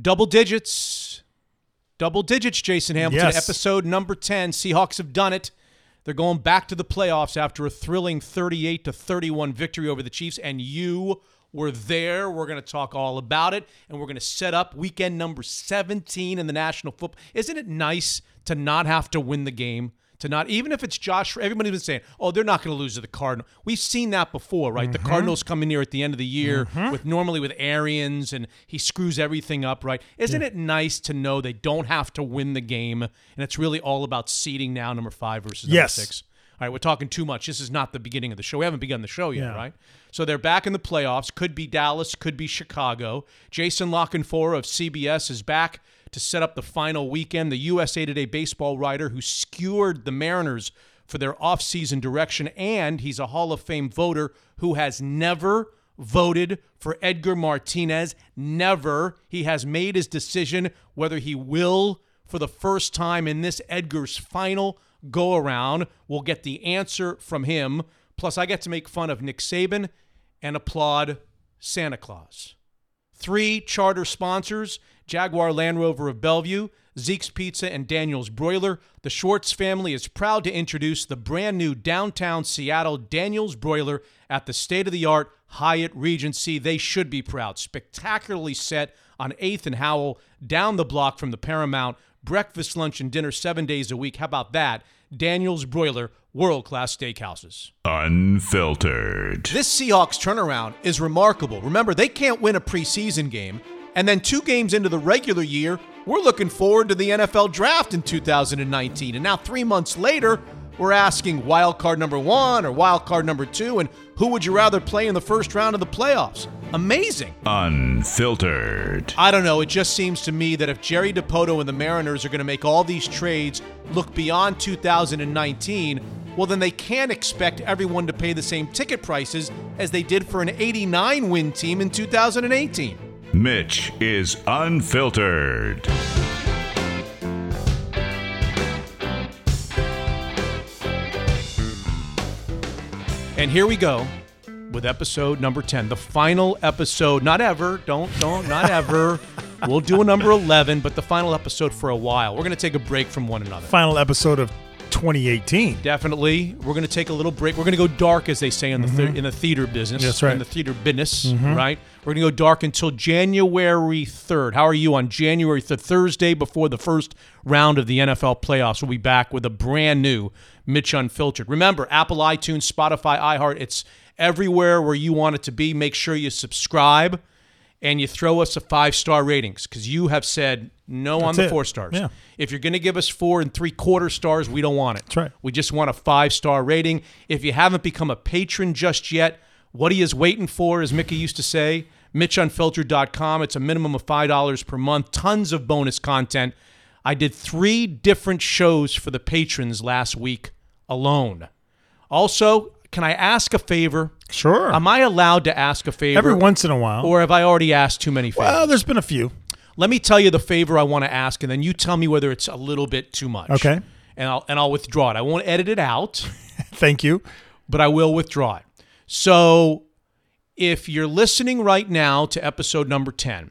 Double digits. Double digits, Jason Hamilton. Yes. Episode number 10. Seahawks have done it. They're going back to the playoffs after a thrilling 38 to 31 victory over the Chiefs, and you were there. We're going to talk all about it, and we're going to set up weekend number 17 in the National Football. Isn't it nice to not have to win the game? To not, even if it's Josh, everybody's been saying, oh, they're not going to lose to the Cardinals. We've seen that before, right? The mm-hmm. Cardinals come in here at the end of the year mm-hmm. with normally with Arians, and he screws everything up, right? Isn't it nice to know they don't have to win the game, and it's really all about seeding now, number five versus number Yes. six? All right, we're talking too much. This is not the beginning of the show. We haven't begun the show yet, Yeah. right? So they're back in the playoffs. Could be Dallas, could be Chicago. Jason LaCanfora of CBS is back to set up the final weekend. The USA Today baseball writer who skewered the Mariners for their offseason direction, and he's a Hall of Fame voter who has never voted for Edgar Martinez. Never. He has made his decision whether he will for the first time in this Edgar's final go around. We'll get the answer from him. Plus, I get to make fun of Nick Saban and applaud Santa Claus. Three charter sponsors Jaguar Land Rover of Bellevue, Zeke's Pizza, and Daniel's Broiler. The Schwartz family is proud to introduce the brand new downtown Seattle Daniel's Broiler at the state of the art Hyatt Regency. They should be proud. Spectacularly set on 8th and Howell, down the block from the Paramount. Breakfast, lunch, and dinner seven days a week. How about that? Daniel's Broiler, world class steakhouses. Unfiltered. This Seahawks turnaround is remarkable. Remember, they can't win a preseason game, and then two games into the regular year, we're looking forward to the NFL draft in 2019. And now, three months later, we're asking wild card number one or wild card number two, and who would you rather play in the first round of the playoffs? Amazing. Unfiltered. I don't know. It just seems to me that if Jerry Dipoto and the Mariners are going to make all these trades look beyond 2019, well, then they can't expect everyone to pay the same ticket prices as they did for an 89 win team in 2018. Mitch is unfiltered. And here we go with episode number 10, the final episode. Not ever. Don't, don't, not ever. we'll do a number 11, but the final episode for a while. We're going to take a break from one another. Final episode of 2018. Definitely, we're going to take a little break. We're going to go dark, as they say in the thea- in the theater business. Mm-hmm. That's right. In the theater business, right? We're going to go dark until January third. How are you on January third, Thursday before the first round of the NFL playoffs? We'll be back with a brand new Mitch Unfiltered. Remember, Apple, iTunes, Spotify, iHeart. It's everywhere where you want it to be. Make sure you subscribe and you throw us a five star ratings because you have said no on the it. four stars. Yeah. If you're going to give us four and three quarter stars, we don't want it. That's right. We just want a five star rating. If you haven't become a patron just yet, what he is waiting for, as Mickey used to say, MitchUnfiltered.com. It's a minimum of $5 per month. Tons of bonus content. I did three different shows for the patrons last week alone. Also, can I ask a favor? Sure. Am I allowed to ask a favor? Every once in a while. Or have I already asked too many favors? well, there's been a few. Let me tell you the favor I want to ask, and then you tell me whether it's a little bit too much. Okay. And I'll and I'll withdraw it. I won't edit it out, Thank you. but I will withdraw it. So if you're listening right now to episode number 10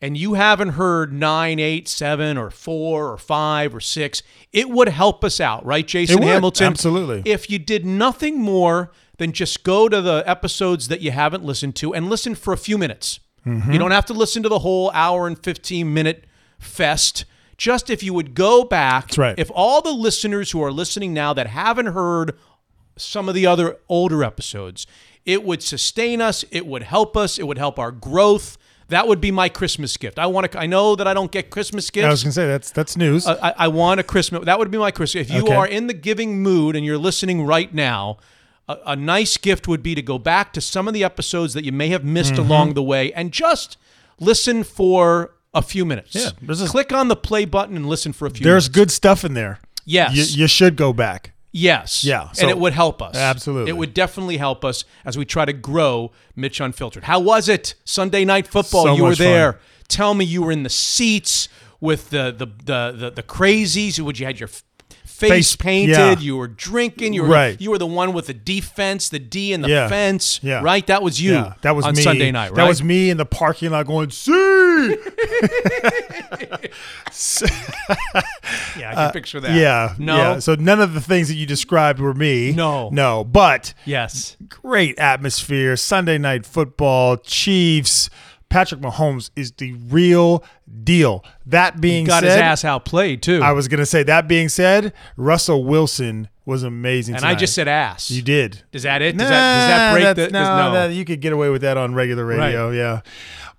and you haven't heard 9, 8, 7, or 4, or 5, or 6, it would help us out, right, Jason would, Hamilton? absolutely. If you did nothing more than just go to the episodes that you haven't listened to and listen for a few minutes. Mm-hmm. You don't have to listen to the whole hour and 15 minute fest. Just if you would go back, That's right. if all the listeners who are listening now that haven't heard some of the other older episodes. It would sustain us. It would help us. It would help our growth. That would be my Christmas gift. I want to. I know that I don't get Christmas gifts. I was gonna say that's that's news. I, I- I want a Christmas. That would be my Christmas. If you Okay. are in the giving mood and you're listening right now, a, a nice gift would be to go back to some of the episodes that you may have missed Mm-hmm. along the way and just listen for a few minutes. Yeah, a- click on the play button and listen for a few. Minutes. There's minutes. good stuff in there. Yes. You, you should go back. Yes. Yeah, and it would help us. Absolutely. It would definitely help us as we try to grow Mitch Unfiltered. How was it? Sunday night football. So you were much fun. there. Tell me you were in the seats with the the the the, the crazies. Would you had your face, Face- painted. yeah. You were drinking. You were Right. you were the one with the defense, the D in the Yeah. fence. Yeah. Right. That was you. Yeah, that was on me. Sunday night. Right. That was me in the parking lot going, see. Yeah, I can picture that. Uh, Yeah. No. Yeah. So none of the things that you described were me. No. No. But yes. great atmosphere. Sunday night football, Chiefs. Patrick Mahomes is the real deal. That being Got said, his ass outplayed too. I was going to say, that being said, Russell Wilson was amazing. and I just said ass. You did. Is that it? Does, that, does that break the? no, no. that- you could get away with that on regular radio. Yeah.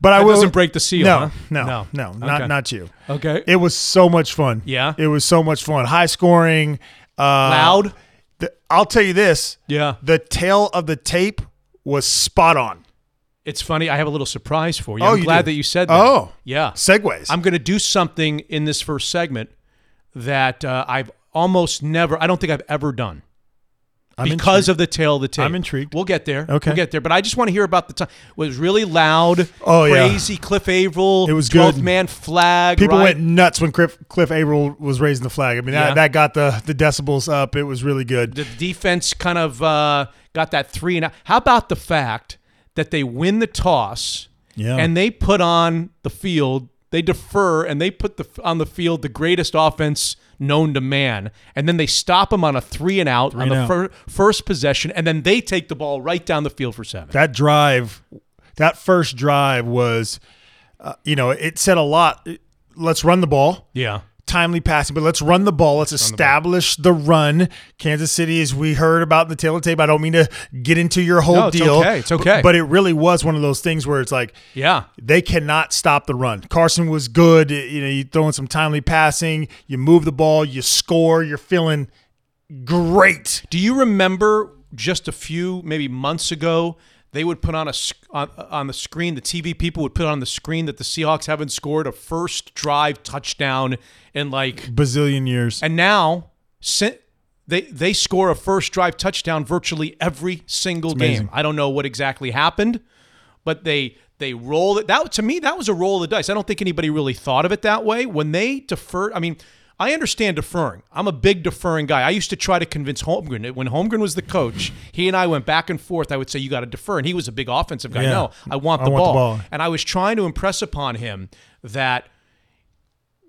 But I That will. doesn't break the seal, No, huh? no, No. no, not Okay. not you. okay. It was so much fun. Yeah? It was so much fun. High scoring. Uh, Loud. the- I'll tell you this. Yeah. The tale of the tape was spot on. It's funny. I have a little surprise for you. Oh, I'm you glad do? that you said that. Oh. Yeah. Segues. I'm going to do something in this first segment that uh, I've almost never, I don't think I've ever done I'm because intrigued. of the tale of the tape. I'm intrigued. We'll get there. Okay. We'll get there. But I just want to hear about the time. It was really loud, Oh, yeah. crazy. Cliff Avril. It was good. 12th man flag. People right? went nuts when Cliff, Cliff Avril was raising the flag. I mean, Yeah. that, that got the, the decibels up. It was really good. the defense kind of uh, got that three and how about the fact that they win the toss Yeah. and they put on the field they defer and they put the on the field the greatest offense known to man and then they stop them on a three and out on and the fir- first possession and then they take the ball right down the field for seven that drive, that first drive was, uh, you know, it said a lot. Let's run the ball. yeah timely passing, but let's run the ball. Let's establish the, run. Kansas City, as we heard about in the tale of tape, I don't mean to get into your whole No, it's deal. okay. It's okay. But, but it really was one of those things where it's like yeah they cannot stop the run. Carson was good. You know, you throw in some timely passing, you move the ball, you score, you're feeling great. Do you remember just a few maybe months ago they would put on a on, on the screen the TV people would put on the screen that the Seahawks haven't scored a first drive touchdown in like Bazillion years. and now they they score a first drive touchdown virtually every single game. I don't know what exactly happened, but they they roll it. That to me that was a roll of the dice. I don't think anybody really thought of it that way when they deferred. I mean, I understand deferring. I'm a big deferring guy. I used to try to convince Holmgren when Holmgren was the coach. He and I went back and forth. I would say you got to defer, and he was a big offensive guy. Yeah. No, I want I the want the ball. ball. And I was trying to impress upon him that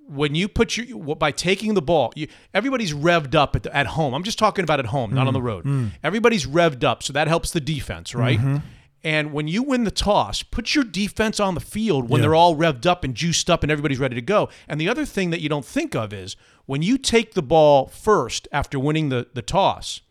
when you put your by taking the ball, you, everybody's revved up at, the, at home. I'm just talking about at home, not on mm. the road. Mm. Everybody's revved up, so that helps the defense, right? Mm-hmm. And when you win the toss, put your defense on the field when Yeah. they're all revved up and juiced up and everybody's ready to go. And the other thing that you don't think of is when you take the ball first after winning the, the toss,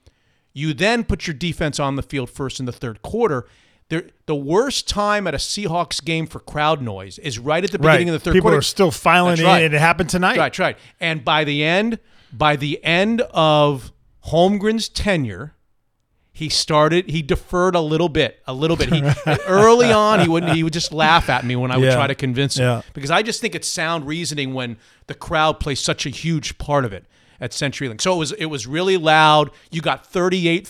you then put your defense on the field first in the third quarter. There, the worst time at a Seahawks game for crowd noise is right at the Right. beginning of the third People quarter. People are still filing That's in, right. and it happened tonight. Right, right. And by the end, by the end of Holmgren's tenure, he started. He deferred a little bit, a little bit. He early on, he wouldn't he would just laugh at me when I would Yeah. try to convince him Yeah. because I just think it's sound reasoning when the crowd plays such a huge part of it at CenturyLink. So it was it was really loud. You got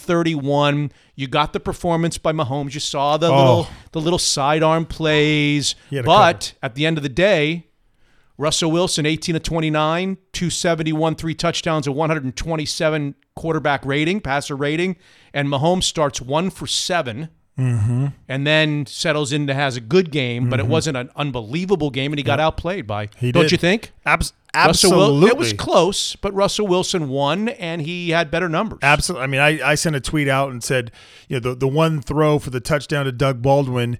38-31. You got the performance by Mahomes. You saw the little the little sidearm plays. But at the end of the day, Russell Wilson, 18 of 29, 271, three touchdowns, a 127 quarterback rating, passer rating. And Mahomes starts one for 7 Mm-hmm. and then settles into has a good game, but it wasn't an unbelievable game, and he got outplayed by. He don't did. you think? Abs- Wil- absolutely. it was close, but Russell Wilson won, and he had better numbers. Absolutely. I mean, I, I sent a tweet out and said, you know, the, the one throw for the touchdown to Doug Baldwin,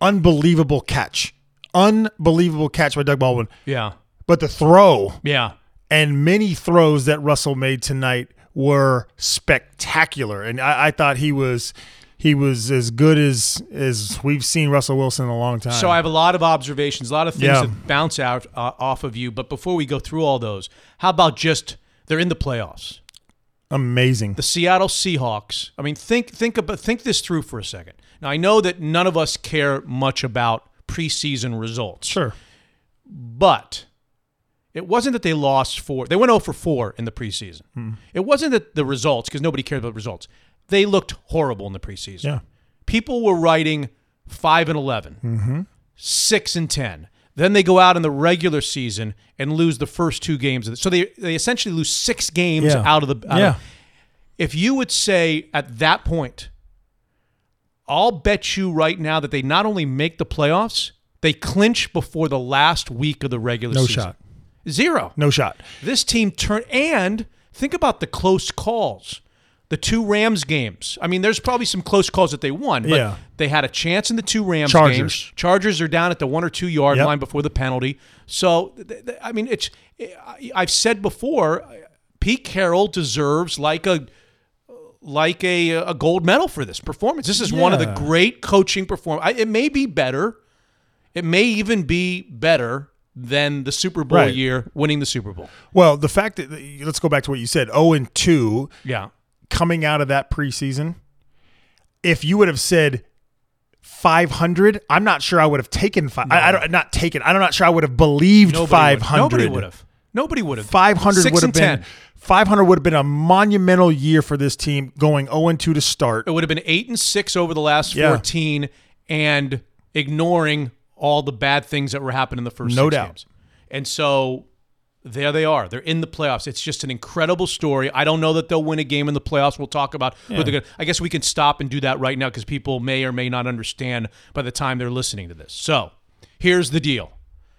unbelievable catch. Unbelievable catch by Doug Baldwin. Yeah, But the throw yeah. and many throws that Russell made tonight were spectacular. And I, I thought he was he was as good as as we've seen Russell Wilson in a long time. So I have a lot of observations, a lot of things Yeah. that bounce out uh, off of you. But before we go through all those, how about just they're in the playoffs? Amazing. The Seattle Seahawks. I mean, think think about think this through for a second. Now I know that none of us care much about preseason results, Sure. but it wasn't that they lost four. They went 0 for 4 in the preseason. Hmm. It wasn't that the results, because nobody cared about the results. They looked horrible in the preseason. Yeah. People were writing 5 and 11, Mm-hmm. 6 and 10. Then they go out in the regular season and lose the first two games. of the- So they they essentially lose six games Yeah. out of the. out Yeah. of- if you would say at that point, I'll bet you right now that they not only make the playoffs, they clinch before the last week of the regular No season. shot. Zero. No shot. This team turned and think about the close calls. The two Rams games. I mean, there's probably some close calls that they won, but Yeah. they had a chance in the two Rams Chargers. games. Chargers are down at the one or two yard Yep. line before the penalty. So, I mean, it's. I've said before, Pete Carroll deserves like a like a a gold medal for this performance. This is one of the great coaching perform. I- It may be better. It may even be better than the Super Bowl Right. year, winning the Super Bowl. Well, the fact that let's go back to what you said. 0 and 2 Yeah. coming out of that preseason. If you would have said 500, I'm not sure I would have taken five. I, I don't not taken. I'm not sure I would have believed Nobody 500. Would. Nobody would have. Nobody would have. 500 Six would have been 10. 500 would have been a monumental year for this team going 0 and 2 to start. It would have been eight and six over the last Yeah. fourteen, and ignoring all the bad things that were happening in the first No six doubt. games. And so there they are. They're in the playoffs. It's just an incredible story. I don't know that they'll win a game in the playoffs. We'll talk about who they're going. to I guess we can stop and do that right now because people may or may not understand by the time they're listening to this. So here's the deal.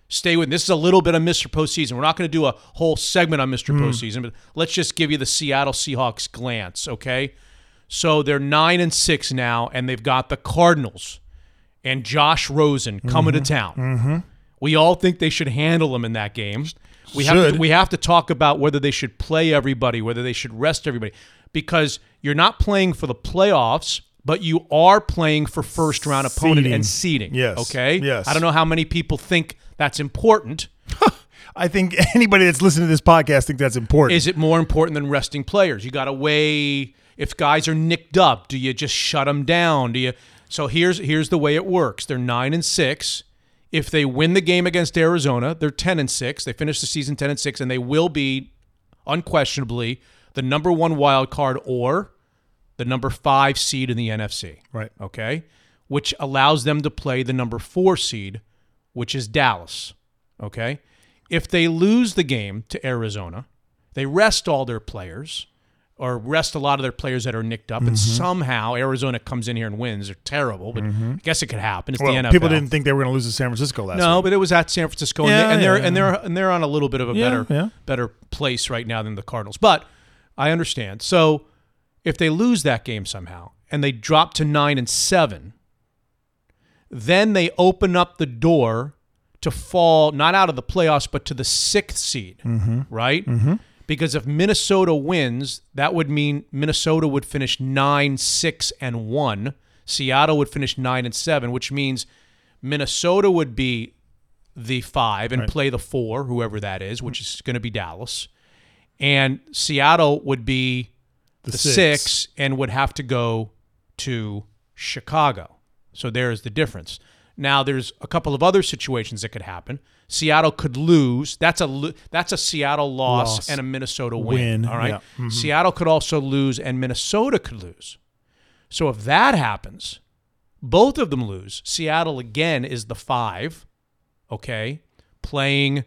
Stay with. me. This is a little bit of Mr. Postseason. We're not going to do a whole segment on Mr. Hmm. Postseason, but let's just give you the Seattle Seahawks glance, okay? So they're nine and six now, and they've got the Cardinals and Josh Rosen coming to town. Mm-hmm. We all think they should handle them in that game. We have to, we have to talk about whether they should play everybody, whether they should rest everybody, because you're not playing for the playoffs, but you are playing for first round opponent Seeding. and seeding. Yes. Okay. Yes. I don't know how many people think that's important. I think anybody that's listening to this podcast think that's important. Is it more important than resting players? You got to weigh if guys are nicked up. Do you just shut them down? Do you? So here's here's the way it works. They're nine and six. If they win the game against Arizona, they're ten and six. They finish the season ten and six, and they will be unquestionably the number one wild card or the number five seed in the NFC. right. Okay, which allows them to play the number four seed, which is Dallas. Okay, if they lose the game to Arizona, they rest all their players or rest a lot of their players that are nicked up, and Mm-hmm. somehow Arizona comes in here and wins. They're terrible, but I guess it could happen. It's Well, the NFL. people didn't think they were going to lose to San Francisco last No, week. but it was at San Francisco, and, Yeah, they, and they're yeah, and they're and they're on a little bit of a better yeah. better place right now than the Cardinals. But I understand. So if they lose that game somehow and they drop to nine and seven, then they open up the door to fall not out of the playoffs but to the sixth seed, Mm-hmm. right? Because if Minnesota wins, that would mean Minnesota would finish nine, six, and one. Seattle would finish nine and seven, which means Minnesota would be the five and play the four, whoever that is, which is going to be Dallas. And Seattle would be the, six. six. and would have to go to Chicago. So there's the difference. Now there's a couple of other situations that could happen. Seattle could lose. That's a that's a Seattle loss, Loss. and a Minnesota win. Win, All right. yeah. Mm-hmm. Seattle could also lose, and Minnesota could lose. So if that happens, both of them lose. Seattle again is the five, okay, playing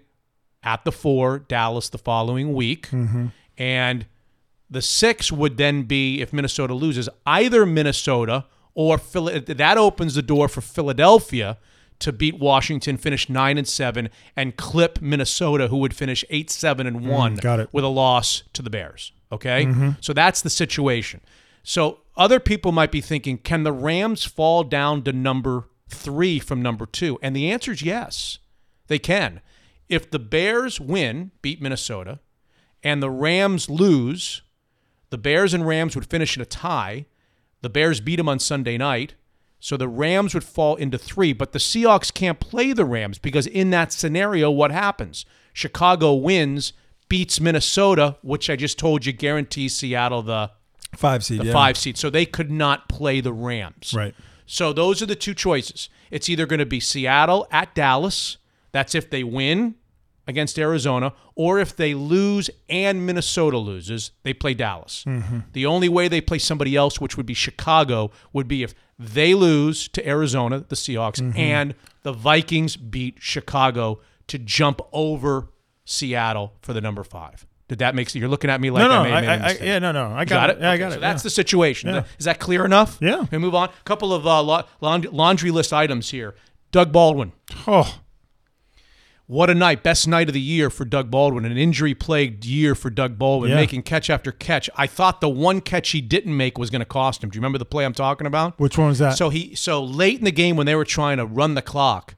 at the four, Dallas the following week. And the six would then be, if Minnesota loses, either Minnesota or Phil- that opens the door for Philadelphia to beat Washington, finish nine and seven, and clip Minnesota, who would finish eight, seven, and mm, one got it. with a loss to the Bears. Okay, mm-hmm. so that's the situation. So other people might be thinking, can the Rams fall down to number three from number two? And the answer is yes, they can. If the Bears win, beat Minnesota, and the Rams lose, the Bears and Rams would finish in a tie. The Bears beat them on Sunday night. So the Rams would fall into three, but the Seahawks can't play the Rams because in that scenario, what happens? Chicago wins, beats Minnesota, which I just told you guarantees Seattle the, Five seed. the yeah. five seed. So they could not play the Rams. Right. So those are the two choices. It's either going to be Seattle at Dallas. That's if they win against Arizona, or if they lose and Minnesota loses, they play Dallas. The only way they play somebody else, which would be Chicago, would be if They lose to Arizona, the Seahawks, Mm-hmm. and the Vikings beat Chicago to jump over Seattle for the number five. Did that make sense? You're looking at me like no, no, I I, I, yeah, no, no, I got, Got it. it? Yeah, I Okay, got so it. that's yeah. the situation. Yeah. Is that clear enough? Yeah. We move on. A couple of uh, laundry list items here. Doug Baldwin. Oh, What a night. Best night of the year for Doug Baldwin. An injury plagued year for Doug Baldwin, Yeah. making catch after catch. I thought the one catch he didn't make was going to cost him. Do you remember the play I'm talking about? which one was that? So he so late in the game when they were trying to run the clock,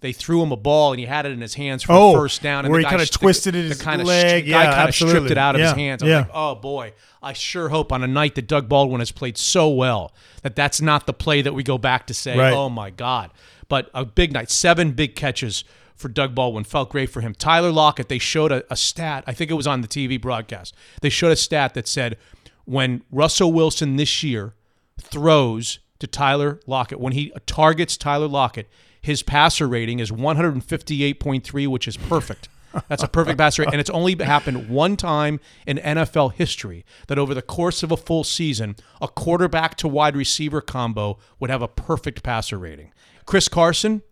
they threw him a ball and he had it in his hands for Oh, first down. And where he kinda st- twisted it the his kinda leg. stri- guy Yeah, kind of stripped it out of his hands. I was yeah. like, oh boy, I sure hope on a night that Doug Baldwin has played so well that that's not the play that we go back to say, Right. oh my god. But a big night, seven big catches for Doug Baldwin. Felt great for him. Tyler Lockett, they showed a, a stat. I think it was on the TV broadcast. They showed a stat that said when Russell Wilson this year throws to Tyler Lockett, when he targets Tyler Lockett, his passer rating is 158.3, which is perfect. That's a perfect passer rate. And it's only happened one time in NFL history that over the course of a full season, a quarterback to wide receiver combo would have a perfect passer rating. Chris Carson,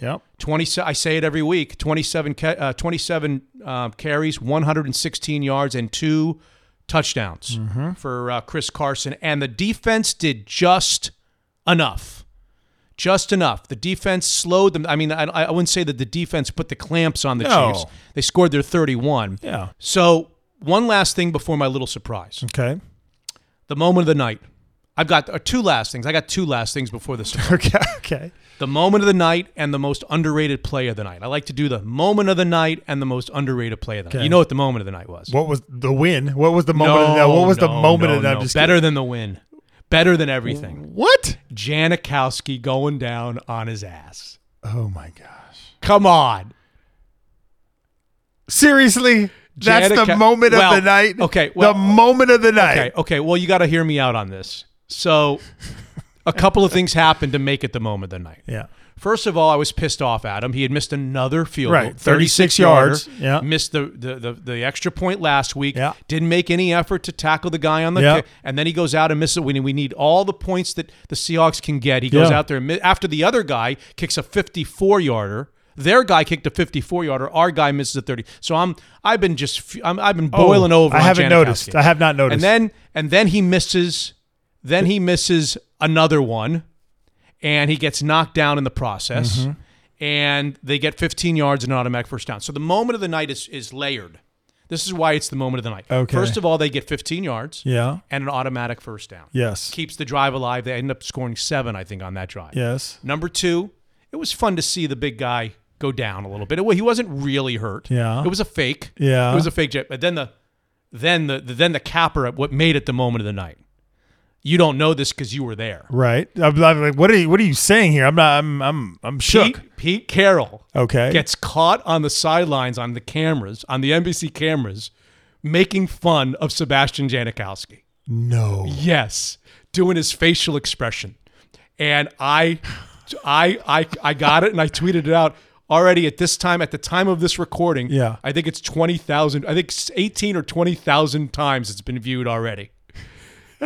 yep. 20 I say it every week 27 uh, 27 uh, carries 116 yards and two touchdowns for uh, Chris Carson and the defense did just enough just enough the defense slowed them I mean I, I wouldn't say that the defense put the clamps on the No. Chiefs they scored their 31 Yeah. so one last thing before my little surprise Okay. the moment of the night I've got uh, two last things I got two last things before the surprise Okay. Okay. The moment of the night and the most underrated play of the night. I like to do the moment of the night and the most underrated play of the night. Okay. You know what the moment of the night was? What was the win? What was the moment? of the, what was the moment no, of that? no. I'm just Better than the win. Better than everything. What? Janikowski going down on his ass. Oh my gosh. Come on. Seriously? That's the moment well, of the night. okay, well- the moment of the night. Okay, okay. Well, you got to hear me out on this. So, a couple of things happened to make it the moment of the night. Yeah. First of all, I was pissed off at him. He had missed another field Right, goal, 36 yarder. yards, yeah. Missed the, the, the, the extra point last week. Yeah. Didn't make any effort to tackle the guy on the Yeah. kick. And then he goes out and misses it. We need, we need all the points that the Seahawks can get. He goes Yeah. out there and after the other guy kicks a 54 yarder. Their guy kicked a 54 yarder. Our guy misses a 30. So I'm I've been just I'm, I've been oh, boiling Oh, over. I haven't Janikowski. noticed. I have not noticed. And then and then he misses then he misses another one and he gets knocked down in the process Mm-hmm. and they get 15 yards and an automatic first down. So the moment of the night is is layered. This is why it's the moment of the night. Okay. First of all, they get 15 yards yeah. and an automatic first down. Yes. Keeps the drive alive. They end up scoring 7 I think on that drive. Yes. Number 2, it was fun to see the big guy go down a little bit. It, he wasn't really hurt. Yeah. It was a fake. Yeah. It was a fake jet. But then the then the, the then the capper at what made it the moment of the night. You don't know this because you were there. Right. I'm, I'm like, what are you? What are you saying here? I'm not. I'm. I'm. I'm shook. Pete, Pete Carroll Okay. gets caught on the sidelines on the cameras, on the NBC cameras, making fun of Sebastian Janikowski. no. Yes, doing his facial expression. And I I I I got it and I tweeted it out already at this time at the time of this recording. Yeah. I think it's 20,000 I think it's 18 or 20,000 times it's been viewed already.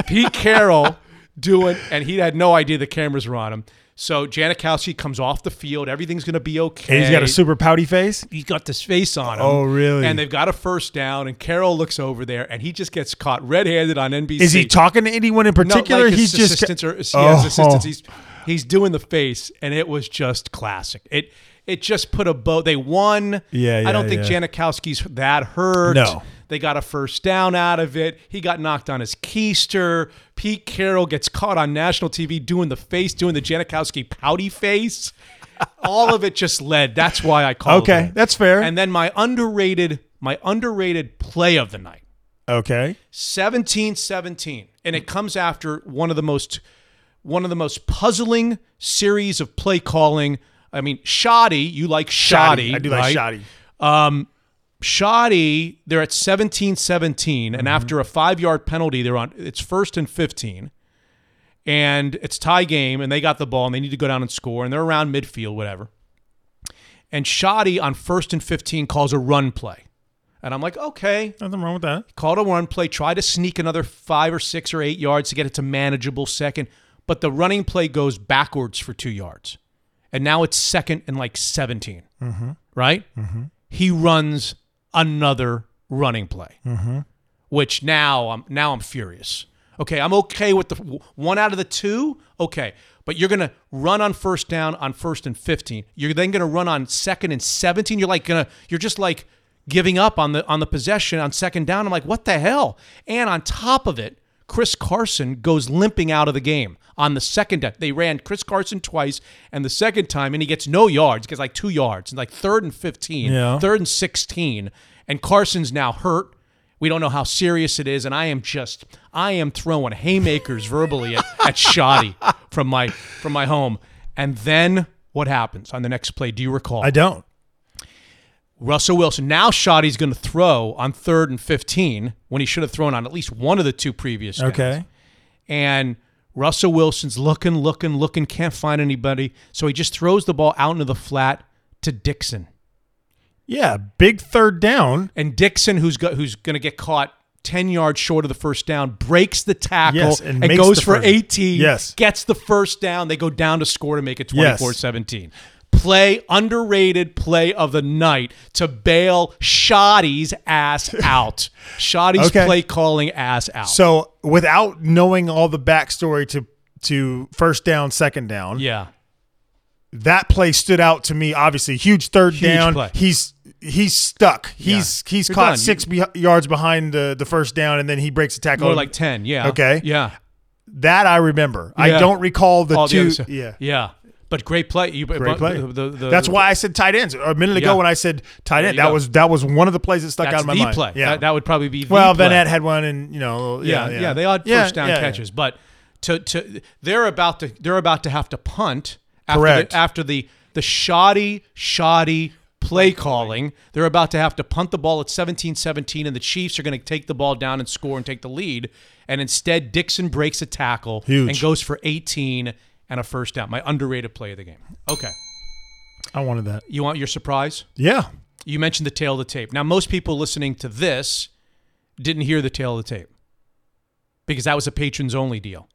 Pete Carroll doing and he had no idea the cameras were on him. So Janikowski comes off the field. Everything's going to be okay. And he's got a super pouty face. He's got this face on him. Oh, really? And they've got a first down, and Carroll looks over there, and he just gets caught red-handed on NBC. Is he talking to anyone in particular? No, like he's just. assistants or he Oh. assistants. He's he's doing the face, and it was just classic. It it just put a bow. They won. Yeah, yeah, I don't think yeah. Janikowski's that hurt. No. They got a first down out of it. He got knocked on his keister. Pete Carroll gets caught on national TV doing the face, doing the Janikowski pouty face. All of it just led. That's why I called Okay, it. that's fair. And then my underrated, my underrated play of the night. okay. 17-17 and it comes after one of the most one of the most puzzling series of play calling i mean shoddy you like shoddy, I do right? like shoddy. um shoddy they're at 17-17 and mm-hmm. after a five yard penalty they're on it's first and 15 and it's tie game and they got the ball and they need to go down and score and they're around midfield whatever and shoddy on first and 15 calls a run play and i'm like okay Nothing wrong with that. called a run play, tried to sneak another five or six or eight yards to get it to manageable second. but the running play goes backwards for two yards. And now it's second and like 17. Mm-hmm. Right? Mm-hmm. He runs another running play, mm-hmm. which now I'm now I'm furious. Okay, I'm okay with the one out of the two. Okay, but you're gonna run on first down on first and 15. You're then gonna run on second and 17. You're like gonna you're just like giving up on the on the possession on second down. I'm like, what the hell? And on top of it, Chris Carson goes limping out of the game on the second. They ran Chris Carson twice, and the second time, and he gets no yards, gets like two yards, and like third and 15, Yeah. third and 16, and Carson's now hurt. We don't know how serious it is, and I am just I am throwing haymakers verbally at, at Shoddy from my from my home. And then what happens on the next play? Do you recall? I don't. Russell Wilson. Now Shoddy's going to throw on third and 15 when he should have thrown on at least one of the two previous downs. Okay. And Russell Wilson's looking, looking, looking, can't find anybody. So he just throws the ball out into the flat to Dickson. Yeah, big third down. And Dickson, who's go, who's going to get caught 10 yards short of the first down, breaks the tackle Yes, and and, goes for first- 18. Yes. Gets the first down. They go down to score to make it Yes. 24 17. Play, underrated play of the night to bail Shoddy's ass out. Shoddy's Okay. play calling ass out. So without knowing all the backstory to to first down, second down, yeah. that play stood out to me. Obviously, huge third Huge down. play. He's he's stuck. He's he's You're caught done. six be- yards behind the, the first down, and then he breaks the tackle. More like 10. Yeah. Okay. Yeah. that I remember. I don't recall the All two. stuff. yeah. Yeah. But great play. You, Great play. The, the, That's why I said tight ends a minute ago Yeah. when I said tight end. That go. was that was one of the plays that stuck that's out of my mind. play. Yeah, That, that would probably be the well, play. Van had one, and you know, yeah, yeah, yeah, they had Yeah, first down yeah, yeah. catches, but to to they're about to they're about to have to punt after Correct. the, after the the shoddy shoddy play calling. They're about to have to punt the ball at 17-17 and the Chiefs are going to take the ball down and score and take the lead. And instead Dickson breaks a tackle Huge. and goes for 18 and a first down. My underrated play of the game. Okay. I wanted that. You want your surprise? Yeah, You mentioned the tale of the tape. Now, most people listening to this didn't hear the tale of the tape because that was a patrons only deal.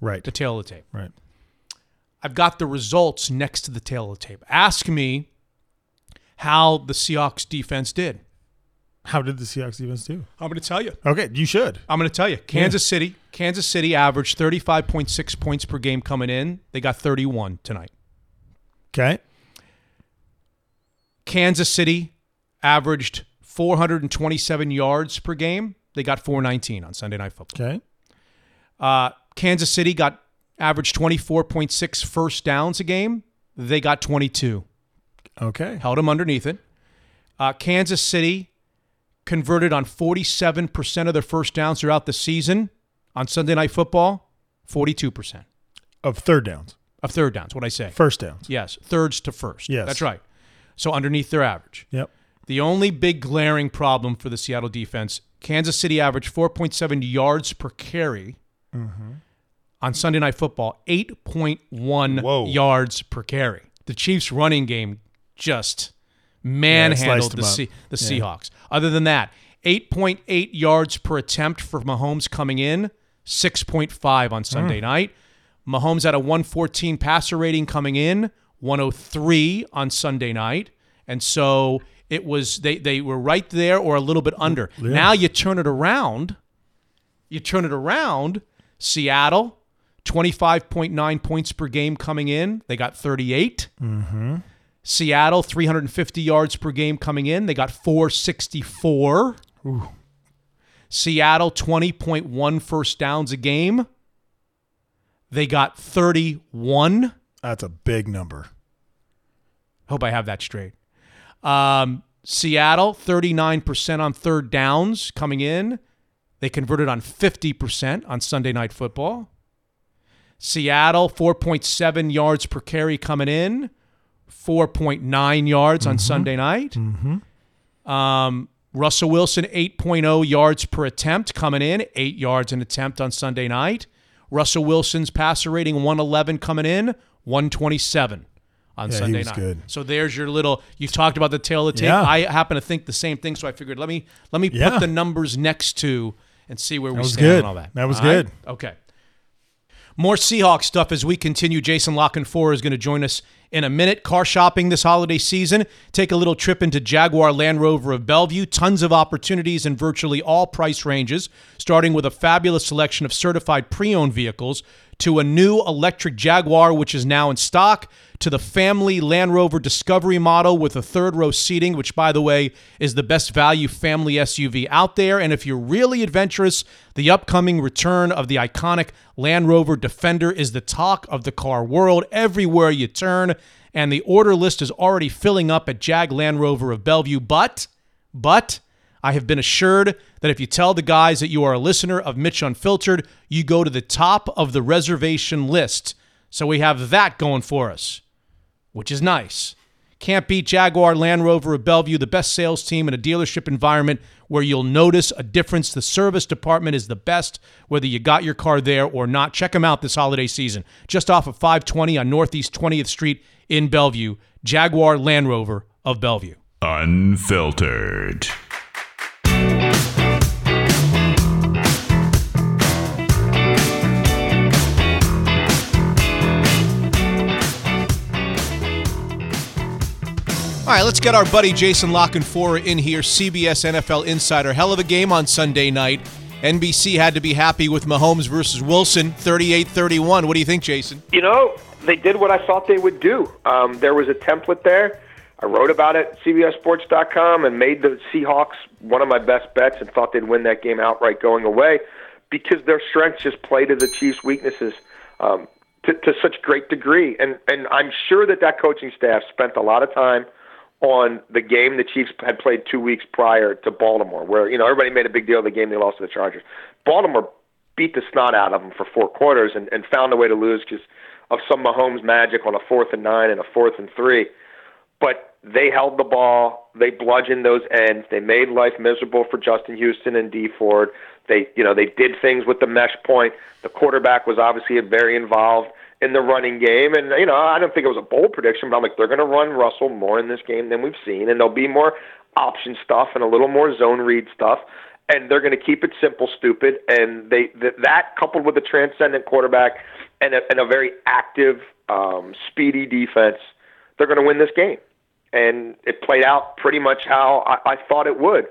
right, The tale of the tape. right. I've got the results next to the tale of the tape. Ask me how the Seahawks defense did. How did the Seahawks defense do? I'm going to tell you. Okay, you should. I'm going to tell you. Kansas City, Kansas City averaged 35.6 points per game coming in. They got 31 tonight. Okay, Kansas City averaged 427 yards per game. They got 419 on Sunday Night Football. okay, Uh, Kansas City got averaged 24.6 first downs a game. They got 22. okay. Held them underneath it. Uh, Kansas City converted on 47% of their first downs throughout the season. On Sunday Night Football, 42% Of third downs, of third downs. What I say? first downs. Yes, thirds to first. Yes. that's right. So underneath their average. Yep. The only big glaring problem for the Seattle defense, Kansas City averaged 4.7 yards per carry Mm-hmm. on Sunday Night Football, 8.1 Whoa. yards per carry. The Chiefs' running game just manhandled sliced the, them up. C- the Seahawks. Other than that, 8.8 yards per attempt for Mahomes coming in, 6.5 on Sunday night. Mahomes had a 114 passer rating coming in, 103 on Sunday night. And so it was they they were right there or a little bit under. Now you turn it around. You turn it around. Seattle, 25.9 points per game coming in. They got 38. Seattle, 350 yards per game coming in. They got 464. Seattle, 20.1 first downs a game. They got 31. That's a big number. Hope I have that straight. Um, Seattle, 39% on third downs coming in. They converted on 50% on Sunday Night Football. Seattle, 4.7 yards per carry coming in, 4.9 yards on Sunday night. Um, Russell Wilson, 8.0 yards per attempt coming in, 8 yards an attempt on Sunday night. Russell Wilson's passer rating, 111 coming in, 127 on Yeah, Sunday night. good. So there's your little. You've talked about the tale of the tape. Yeah. I happen to think the same thing, so I figured let me let me Yeah. put the numbers next to and see where we was stand good. on all that. That was All right? good. Okay. More Seahawks stuff as we continue. Jason LaCanfora is going to join us in a minute. Car shopping this holiday season. Take a little trip into Jaguar Land Rover of Bellevue. Tons of opportunities in virtually all price ranges, starting with a fabulous selection of certified pre owned vehicles to a new electric Jaguar, which is now in stock, to the family Land Rover Discovery model with a third row seating, which, by the way, is the best value family SUV out there. And if you're really adventurous, the upcoming return of the iconic Land Rover Defender is the talk of the car world everywhere you turn. And the order list is already filling up at Jag Land Rover of Bellevue. But, but, I have been assured that if you tell the guys that you are a listener of Mitch Unfiltered, you go to the top of the reservation list. So we have that going for us, which is nice. Can't beat Jaguar Land Rover of Bellevue, the best sales team in a dealership environment where you'll notice a difference. The service department is the best, whether you got your car there or not. Check them out this holiday season. Just off of 520 on Northeast 20th Street in Bellevue, Jaguar Land Rover of Bellevue. Unfiltered. All right, let's get our buddy Jason LaCanfora in here, CBS NFL insider. Hell of a game on Sunday night. NBC had to be happy with Mahomes versus Wilson, 38-31. What do you think, Jason? You know, they did what I thought they would do. Um, there was a template there. I wrote about it at CBSSports.com and made the Seahawks one of my best bets and thought they'd win that game outright going away because their strengths just play to the Chiefs' weaknesses um, to, to such great degree. And and I'm sure that that coaching staff spent a lot of time – on the game the Chiefs had played two weeks prior to Baltimore, where you know everybody made a big deal of the game they lost to the Chargers. Baltimore beat the snot out of them for four quarters and, and found a way to lose because of some Mahomes magic on a fourth and nine and a fourth and three. But they held the ball, they bludgeoned those ends, they made life miserable for Justin Houston and Dee Ford. They, you know, they did things with the mesh point. The quarterback was obviously very involved in the running game. And, you know, I don't think it was a bold prediction, but I'm like, they're going to run Russell more in this game than we've seen, and there'll be more option stuff and a little more zone read stuff. And they're going to keep it simple, stupid. And they th- that coupled with a transcendent quarterback and a, and a very active, um, speedy defense, they're going to win this game. And it played out pretty much how I, I thought it would.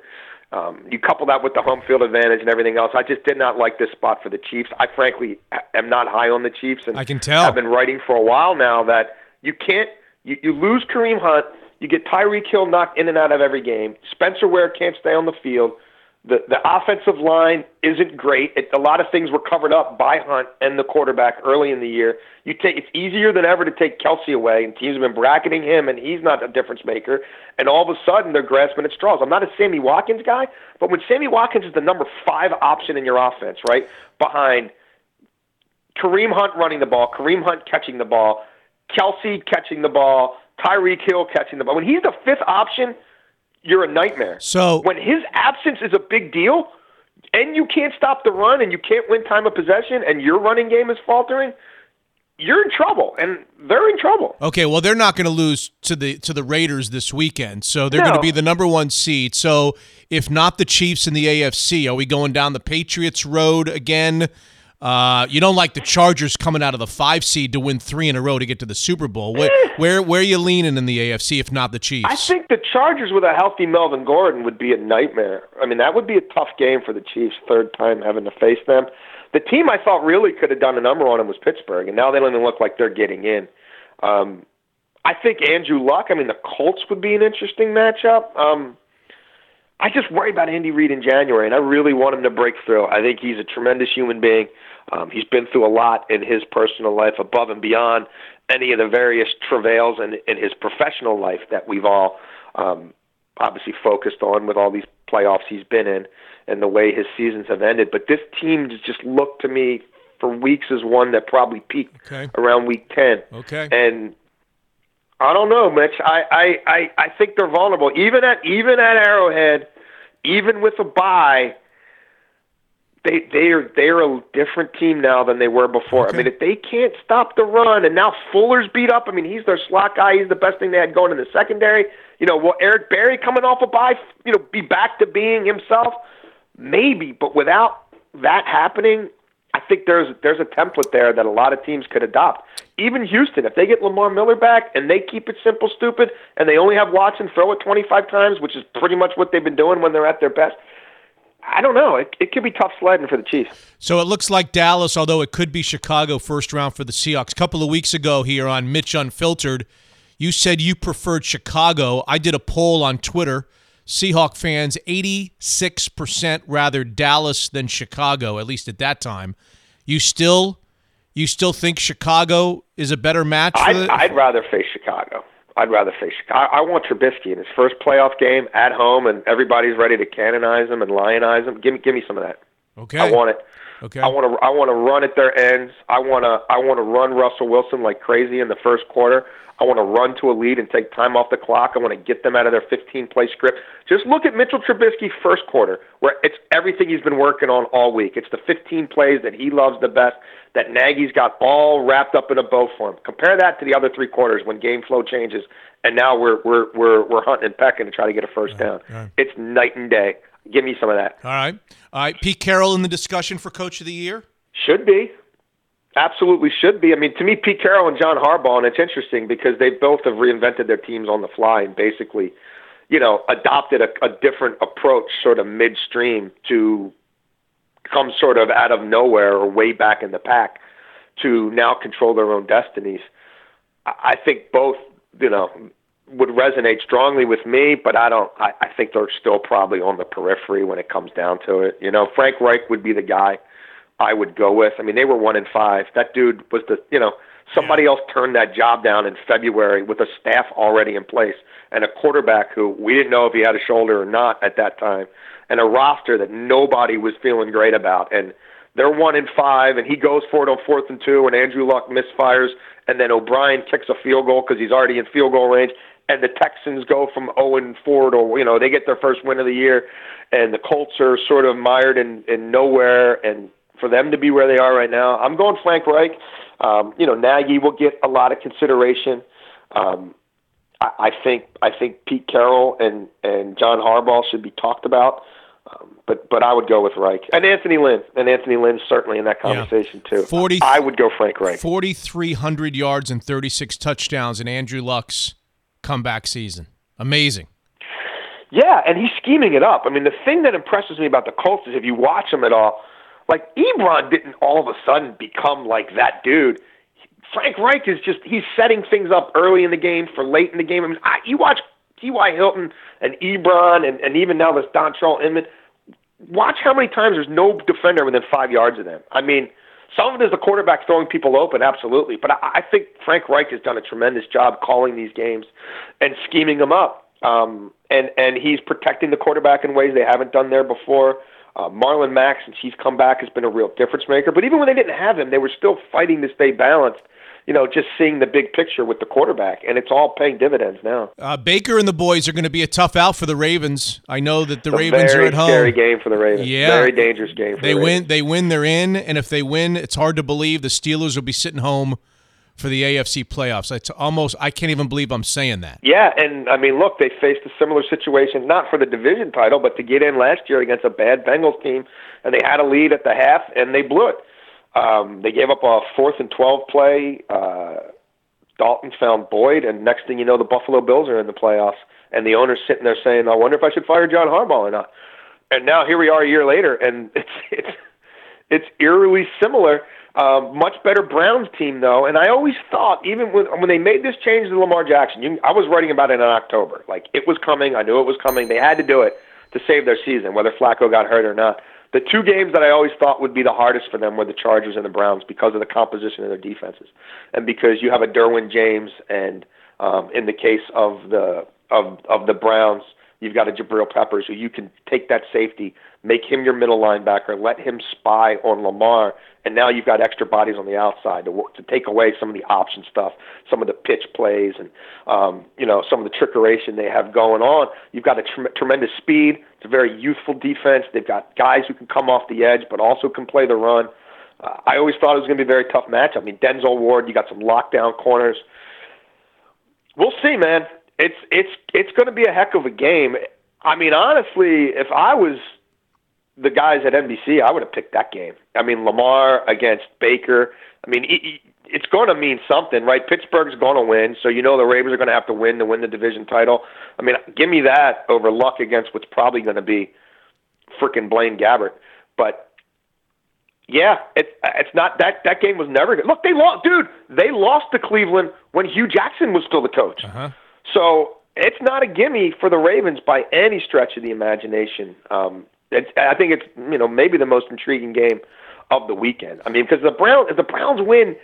Um, you couple that with the home field advantage and everything else. I just did not like this spot for the Chiefs. I frankly am not high on the Chiefs, and I can tell. I've been writing for a while now that you can't. You, you lose Kareem Hunt, you get Tyreek Hill knocked in and out of every game. Spencer Ware can't stay on the field. The the offensive line isn't great. It, a lot of things were covered up by Hunt and the quarterback early in the year. You take it's easier than ever to take Kelce away, and teams have been bracketing him, and he's not a difference maker. And all of a sudden, they're grasping at straws. I'm not a Sammy Watkins guy, but when Sammy Watkins is the number five option in your offense, right behind Kareem Hunt running the ball, Kareem Hunt catching the ball, Kelce catching the ball, Tyreek Hill catching the ball. When he's the fifth option you're a nightmare. So when his absence is a big deal, and you can't stop the run, and you can't win time of possession, and your running game is faltering, you're in trouble, and they're in trouble. Okay, well, they're not going to lose to the to the Raiders this weekend, so they're No. going to be the number one seed. So if not the Chiefs in the AFC, are we going down the Patriots road again? Uh, you don't like the Chargers coming out of the five seed to win three in a row to get to the Super Bowl. Where where, where are you leaning in the AFC if not the Chiefs? I think the Chargers with a healthy Melvin Gordon would be a nightmare. I mean, that would be a tough game for the Chiefs, third time having to face them. The team I thought really could have done a number on them was Pittsburgh, and now they don't even look like they're getting in. Um, I think Andrew Luck. I mean, the Colts would be an interesting matchup. Um, I just worry about Andy Reid in January, and I really want him to break through. I think he's a tremendous human being. Um, he's been through a lot in his personal life, above and beyond any of the various travails in, in his professional life that we've all um, obviously focused on with all these playoffs he's been in and the way his seasons have ended. But this team just looked to me for weeks as one that probably peaked Okay. around week ten. Okay. And I don't know, Mitch. I, I, I, I think they're vulnerable. Even at even at Arrowhead, even with a bye, they they are they're a different team now than they were before. Okay. I mean, if they can't stop the run, and now Fuller's beat up. I mean, he's their slot guy. He's the best thing they had going in the secondary. You know, will Eric Berry coming off a bye, you know, be back to being himself? Maybe, but without that happening, I think there's there's a template there that a lot of teams could adopt. Even Houston, if they get Lamar Miller back and they keep it simple, stupid, and they only have Watson throw it 25 times, which is pretty much what they've been doing when they're at their best. I don't know. It, it could be tough sledding for the Chiefs. So it looks like Dallas, although it could be Chicago first round for the Seahawks. A couple of weeks ago here on Mitch Unfiltered, you said you preferred Chicago. I did a poll on Twitter. Seahawk fans, 86% rather Dallas than Chicago, at least at that time. You still you still think Chicago is a better match? I'd, the, I'd rather face Chicago. I'd rather Chicago. I, I want Trubisky in his first playoff game at home, and everybody's ready to canonize him and lionize him. Give me, give me some of that. okay. I want it. Okay. I want to. I want to run at their ends. I want to. I want to run Russell Wilson like crazy in the first quarter. I want to run to a lead and take time off the clock. I want to get them out of their 15 play script. Just look at Mitchell Trubisky first quarter, where it's everything he's been working on all week. It's the 15 plays that he loves the best, that Nagy's got all wrapped up in a bow for him. Compare that to the other three quarters when game flow changes, and now we're we're we're we're hunting and pecking to try to get a first down. It's night and day. Give me some of that. All right. All right. Pete Carroll in the discussion for Coach of the Year? Should be. Absolutely should be. I mean, to me, Pete Carroll and John Harbaugh, and it's interesting because they both have reinvented their teams on the fly and basically, you know, adopted a, a different approach sort of midstream to come sort of out of nowhere or way back in the pack to now control their own destinies. I I think both, you know, would resonate strongly with me, but I don't. I, I think they're still probably on the periphery when it comes down to it. You know, Frank Reich would be the guy I would go with. I mean, they were one in five. That dude was the, you know, somebody else turned that job down in February with a staff already in place and a quarterback who we didn't know if he had a shoulder or not at that time, and a roster that nobody was feeling great about. And they're one in five, and he goes for it on fourth and two, and Andrew Luck misfires, and then O'Brien kicks a field goal because he's already in field goal range. And the Texans go from 0 and 4 to, you know, they get their first win of the year, and the Colts are sort of mired in, in nowhere. And for them to be where they are right now, I'm going Frank Reich. Um, you know, Nagy will get a lot of consideration. Um, I, think I think Pete Carroll and and John Harbaugh should be talked about. Um, but but I would go with Reich and Anthony Lynn and Anthony Lynn's certainly in that conversation too. 40 I would go Frank Reich. 4,300 yards and 36 touchdowns in Andrew Luck's comeback season. Amazing. Yeah, and he's scheming it up. I mean, the thing that impresses me about the Colts is if you watch them at all, like Ebron didn't all of a sudden become like that dude. Frank Reich is just he's setting things up early in the game for late in the game. I mean, I, you watch T.Y. Hilton and Ebron and, and even now this Dontrelle Inman. Watch how many times there's no defender within five yards of them. I mean, some of it is the quarterback throwing people open, absolutely. But I, I think Frank Reich has done a tremendous job calling these games and scheming them up. Um, and and he's protecting the quarterback in ways they haven't done there before. Uh, Marlon Mack, since he's come back, has been a real difference maker. But even when they didn't have him, they were still fighting to stay balanced. You know, just seeing the big picture with the quarterback, and it's all paying dividends now. Uh, Baker and the boys are going to be a tough out for the Ravens. I know that the a Ravens are at home. Very scary game for the Ravens. Yeah. very dangerous game. For They the win. They win. They're in. And if they win, it's hard to believe the Steelers will be sitting home for the AFC playoffs. It's almost. I can't even believe I'm saying that. Yeah, and I mean, look, they faced a similar situation, not for the division title, but to get in last year against a bad Bengals team, and they had a lead at the half, and they blew it. Um, they gave up a fourth and twelve play. Uh, Dalton found Boyd, and next thing you know, the Buffalo Bills are in the playoffs, and the owner's sitting there saying, "I wonder if I should fire John Harbaugh or not." And now here we are a year later, and it's it's it's eerily similar. Um, much better Browns team though, and I always thought even when when they made this change to Lamar Jackson, you, I was writing about it in October. Like it was coming, I knew it was coming. They had to do it to save their season, whether Flacco got hurt or not. The two games that I always thought would be the hardest for them were the Chargers and the Browns because of the composition of their defenses, and because you have a Derwin James, and um, in the case of the of of the Browns, you've got a Jabril Peppers who you can take that safety, make him your middle linebacker, let him spy on Lamar, and now you've got extra bodies on the outside to to take away some of the option stuff, some of the pitch plays, and um, you know some of the trickeration they have going on. You've got a tre- tremendous speed. It's a very youthful defense. They've got guys who can come off the edge, but also can play the run. Uh, I always thought it was going to be a very tough match. I mean, Denzel Ward, you got some lockdown corners. We'll see, man. It's it's it's going to be a heck of a game. I mean, honestly, if I was the guys at NBC, I would have picked that game. I mean, Lamar against Baker. I mean, it, it's going to mean something, right? Pittsburgh's going to win, so you know the Ravens are going to have to win to win the division title. I mean, give me that over luck against what's probably going to be freaking Blaine Gabbert. But yeah, it, it's not that that game was never good. Look, they lost, dude. They lost to Cleveland when Hue Jackson was still the coach. Uh-huh. So it's not a gimme for the Ravens by any stretch of the imagination. Um, it's, I think it's you know maybe the most intriguing game of the weekend. I mean, because the Browns, if the Browns win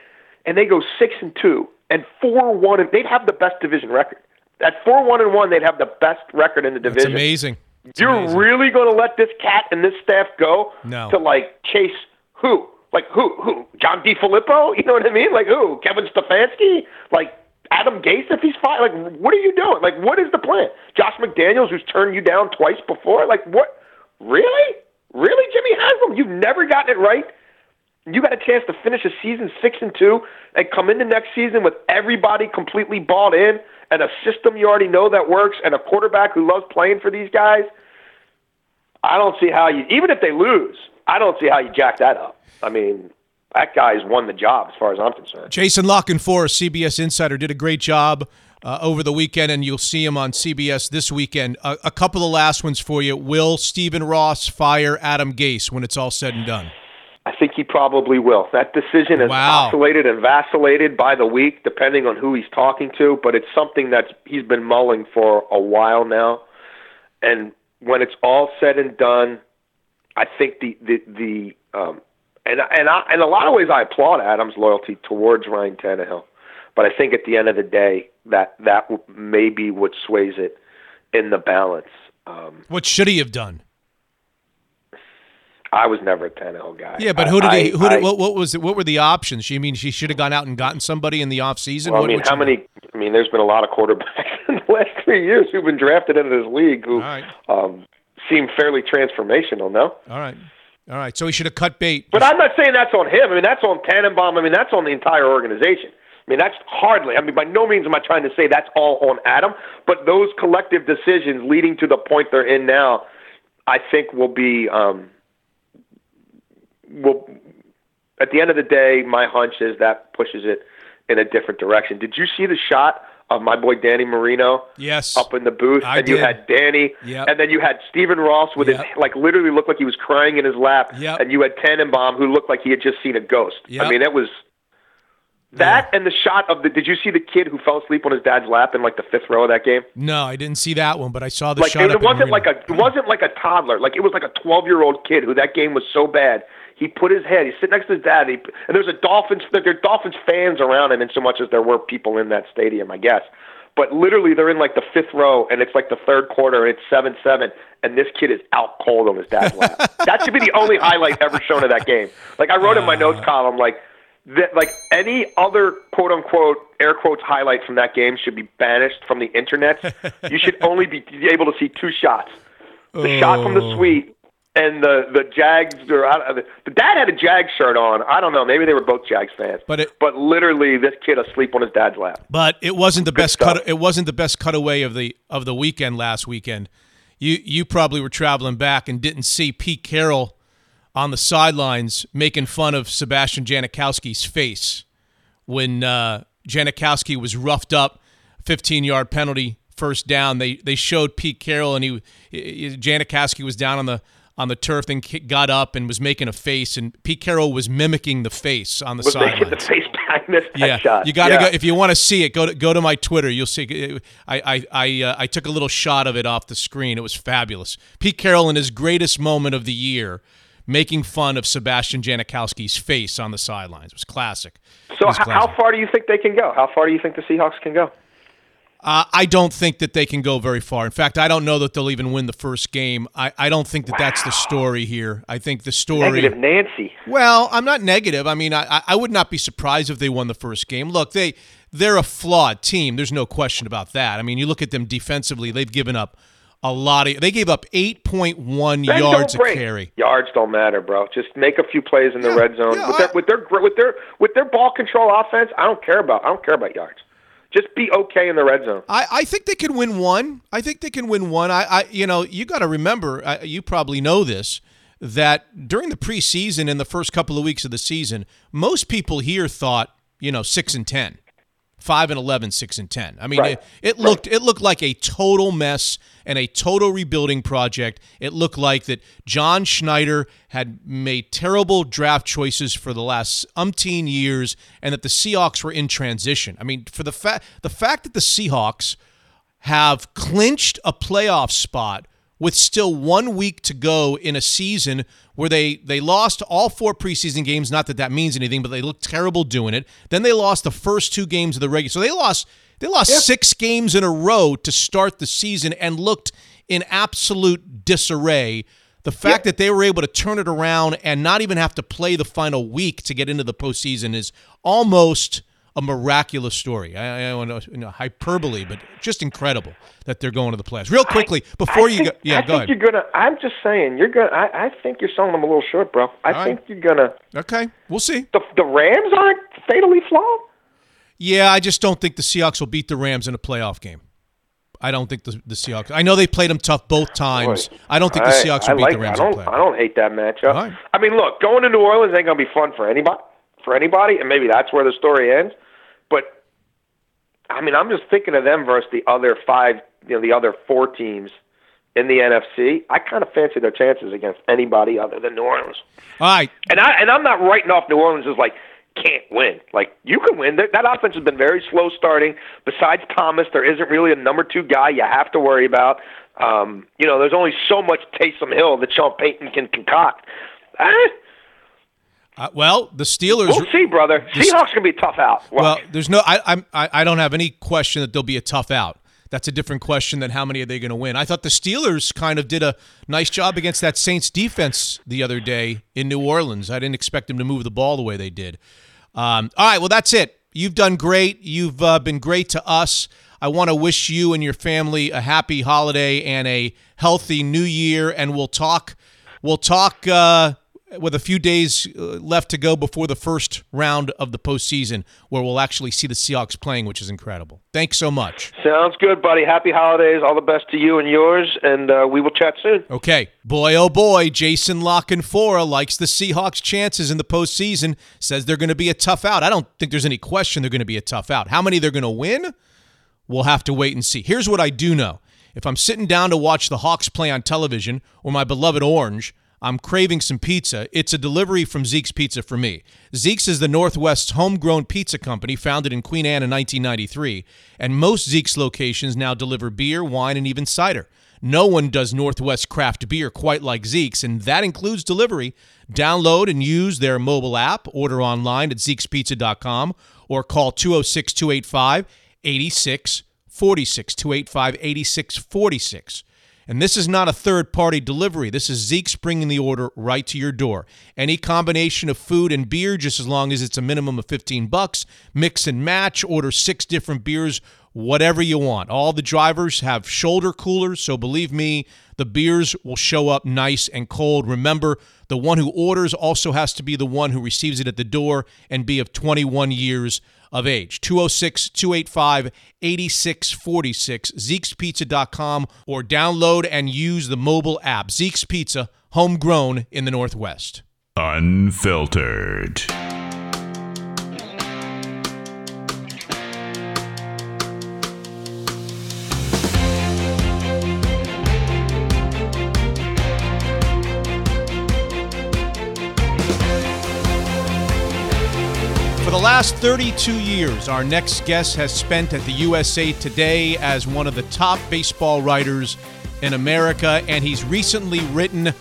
and they go six and two and four one, and they'd have the best division record. At four one and one, they'd have the best record in the It's division. amazing. It's You're amazing. really going to let this cat and this staff go No. to like chase who? Like who? Who? John DeFilippo? You know what I mean? Like who? Kevin Stefanski? Like Adam Gase if he's fine? Like what are you doing? Like what is the plan? Josh McDaniels who's turned you down twice before? Like what? Really? Really, Jimmy Haslam? You've never gotten it right. You got a chance to finish a season six and two and come into next season with everybody completely bought in and a system you already know that works and a quarterback who loves playing for these guys. I don't see how you, even if they lose, I don't see how you jack that up. I mean, that guy's won the job as far as I'm concerned. Jason LaCanfora, CBS Insider, did a great job uh, over the weekend, and you'll see him on CBS this weekend. A, a couple of last ones for you. Will Stephen Ross fire Adam Gase when it's all said and done? I think he probably will. That decision has Wow. oscillated and vacillated by the week, depending on who he's talking to. But it's something that he's been mulling for a while now. And when it's all said and done, I think the the the um, and and I, in a lot of ways I applaud Adams' loyalty towards Ryan Tannehill. But I think at the end of the day, that that may be what sways it in the balance. Um, What should he have done? I was never a Tannehill guy. Yeah, but I- who did he? I- Who did, what, what was it? What were the options? You mean she should have gone out and gotten somebody in the off season? Well, What- I mean, what how many? I mean, there's been a lot of quarterbacks in the last three years who've been drafted into this league who right. um, seem fairly transformational. No, All right, all right. So he should have cut bait. but I'm not saying that's on him. I mean, that's on Tannenbaum. I mean, that's on the entire organization. I mean, that's hardly. I mean, by no means am I trying to say that's all on Adam, but those collective decisions leading to the point they're in now, I think will be. Um, will at the end of the day, my hunch is that pushes it in a different direction. Did you see the shot of my boy Danny Marino yes. up in the booth? I and you did. had Danny, Yep. and then you had Stephen Ross with Yep. his like literally looked like he was crying in his lap, Yep. and you had Tannenbaum who looked like he had just seen a ghost. I mean, it was that and the shot of the. Did you see the kid who fell asleep on his dad's lap in like the fifth row of that game? No, I didn't see that one, but I saw the like shot. it, up wasn't like a it wasn't like a toddler. Like it was like a twelve year old kid who that game was so bad. He put his head. He's sitting next to his dad. He, and there's a Dolphins. There are Dolphins fans around him, in so much as there were people in that stadium, I guess. But literally, they're in like the fifth row, and it's like the third quarter, and it's seven seven, and this kid is out cold on his dad's lap. that should be the only highlight ever shown of that game. Like I wrote in my notes column, like that, like any other quote unquote air quotes highlight from that game should be banished from the internet. you should only be able to see two shots: the shot from the oh. suite and the the Jags. Or the dad had a Jag shirt on. I don't know. Maybe they were both Jags fans. But it- but literally, this kid asleep on his dad's lap. But it wasn't the best stuff. cut. It wasn't the best cutaway of the of the weekend last weekend. You you probably were traveling back and didn't see Pete Carroll on the sidelines making fun of Sebastian Janikowski's face when uh, Janikowski was roughed up, 15 yard penalty, first down. They they showed Pete Carroll and he, he Janikowski was down on the on the turf, ki- got up and was making a face, and Pete Carroll was mimicking the face on the Was making the face behind Yeah, shot. you got to Yeah. go if you want to see it. Go to go to my Twitter. You'll see. I I I, uh, I took a little shot of it off the screen. It was fabulous. Pete Carroll in his greatest moment of the year, making fun of Sebastian Janikowski's face on the sidelines. It was classic. So was classic. how far do you think they can go? How far do you think the Seahawks can go? Uh, I don't think that they can go very far. In fact, I don't know that they'll even win the first game. I, I don't think that that's the story here. I think the story. Negative Nancy. Well, I'm not negative. I mean, I, I- I would not be surprised if they won the first game. Look, they they're a flawed team. There's no question about that. I mean, you look at them defensively; they've given up a lot of. They gave up 8.1 Bend, yards a carry. Yards don't matter, bro. Just make a few plays in the Yeah, red zone yeah, with, I- their, with their with their with their ball control offense. I don't care about. I don't care about yards. Just be okay in the red zone. I, I think they can win one. I think they can win one. I, I you know, you got to remember. I, you probably know this that during the preseason and the first couple of weeks of the season, most people here thought, you know, six and ten. Five and 11, 6 and ten. I mean, Right. it, it looked it looked like a total mess and a total rebuilding project. It looked like that John Schneider had made terrible draft choices for the last umpteen years, and that the Seahawks were in transition. I mean, for the fact the fact that the Seahawks have clinched a playoff spot with still one week to go in a season where they they lost all four preseason games. Not that that means anything, but they looked terrible doing it. Then they lost the first two games of the regular. So they lost they lost six games in a row to start the season and looked in absolute disarray. The fact that they were able to turn it around and not even have to play the final week to get into the postseason is almost a miraculous story. I, I don't know, you know, hyperbole, but just incredible that they're going to the playoffs. Real quickly, before I you think, go, yeah, I go think ahead. you're gonna. I'm just saying you're gonna. I, I think you're selling them a little short, bro. I All think right. you're gonna. Okay, we'll see. The the Rams aren't fatally flawed. Yeah, I just don't think the Seahawks will beat the Rams in a playoff game. I don't think the, the Seahawks. I know they played them tough both times. Boy, I don't think the Seahawks will beat like, the Rams I in don't. I don't hate that matchup. Right. I mean, look, going to New Orleans ain't gonna be fun for anybody. For anybody, and maybe that's where the story ends. But I mean, I'm just thinking of them versus the other five, you know, the other four teams in the NFC. I kind of fancy their chances against anybody other than New Orleans. All right, And I and I'm not writing off New Orleans as like can't win. Like you can win. That, that offense has been very slow starting. Besides Thomas, there isn't really a number two guy you have to worry about. Um, you know, there's only so much Taysom Hill that Sean Payton can concoct. Eh, uh, well, the Steelers. we'll see, brother. Seahawks gonna be tough out. Well, Well, there's no. I, I'm. I, I don't have any question that they'll be a tough out. That's a different question than how many are they going to win. I thought the Steelers kind of did a nice job against that Saints defense the other day in New Orleans. I didn't expect them to move the ball the way they did. Um, all right, well that's it. You've done great. You've uh, been great to us. I want to wish you and your family a happy holiday and a healthy new year. And we'll talk. We'll talk uh, with a few days uh, left to go before the first round of the postseason, where we'll actually see the Seahawks playing, which is incredible. Thanks so much. sounds good, buddy. Happy holidays. All the best to you and yours, and uh, we will chat soon. Okay, boy, oh boy, Jason LaCanfora likes the Seahawks' chances in the postseason. Says they're going to be a tough out. I don't think there's any question they're going to be a tough out. How many they're going to win? We'll have to wait and see. Here's what I do know: if I'm sitting down to watch the Hawks play on television or my beloved Orange, I'm craving some pizza. It's a delivery from Zeke's Pizza for me. Zeke's is the Northwest's homegrown pizza company founded in Queen Anne in 1993, and most Zeke's locations now deliver beer, wine, and even cider. No one does Northwest craft beer quite like Zeke's, and that includes delivery. Download and use their mobile app, order online at Zeke'sPizza.com, or call 206 285 8646. 285 8646. And this is not a third party delivery. This is Zeke's bringing the order right to your door. Any combination of food and beer, just as long as it's a minimum of 15 bucks, mix and match, order six different beers, whatever you want. All the drivers have shoulder coolers, so believe me, the beers will show up nice and cold. Remember, the one who orders also has to be the one who receives it at the door and be of 21 years of age. 206 285 8646, Zeke'sPizza.com, or download and use the mobile app. Zeke's Pizza, homegrown in the Northwest. Unfiltered. Last 32 years, our next guest has spent at the USA Today as one of the top baseball writers in America, and he's recently written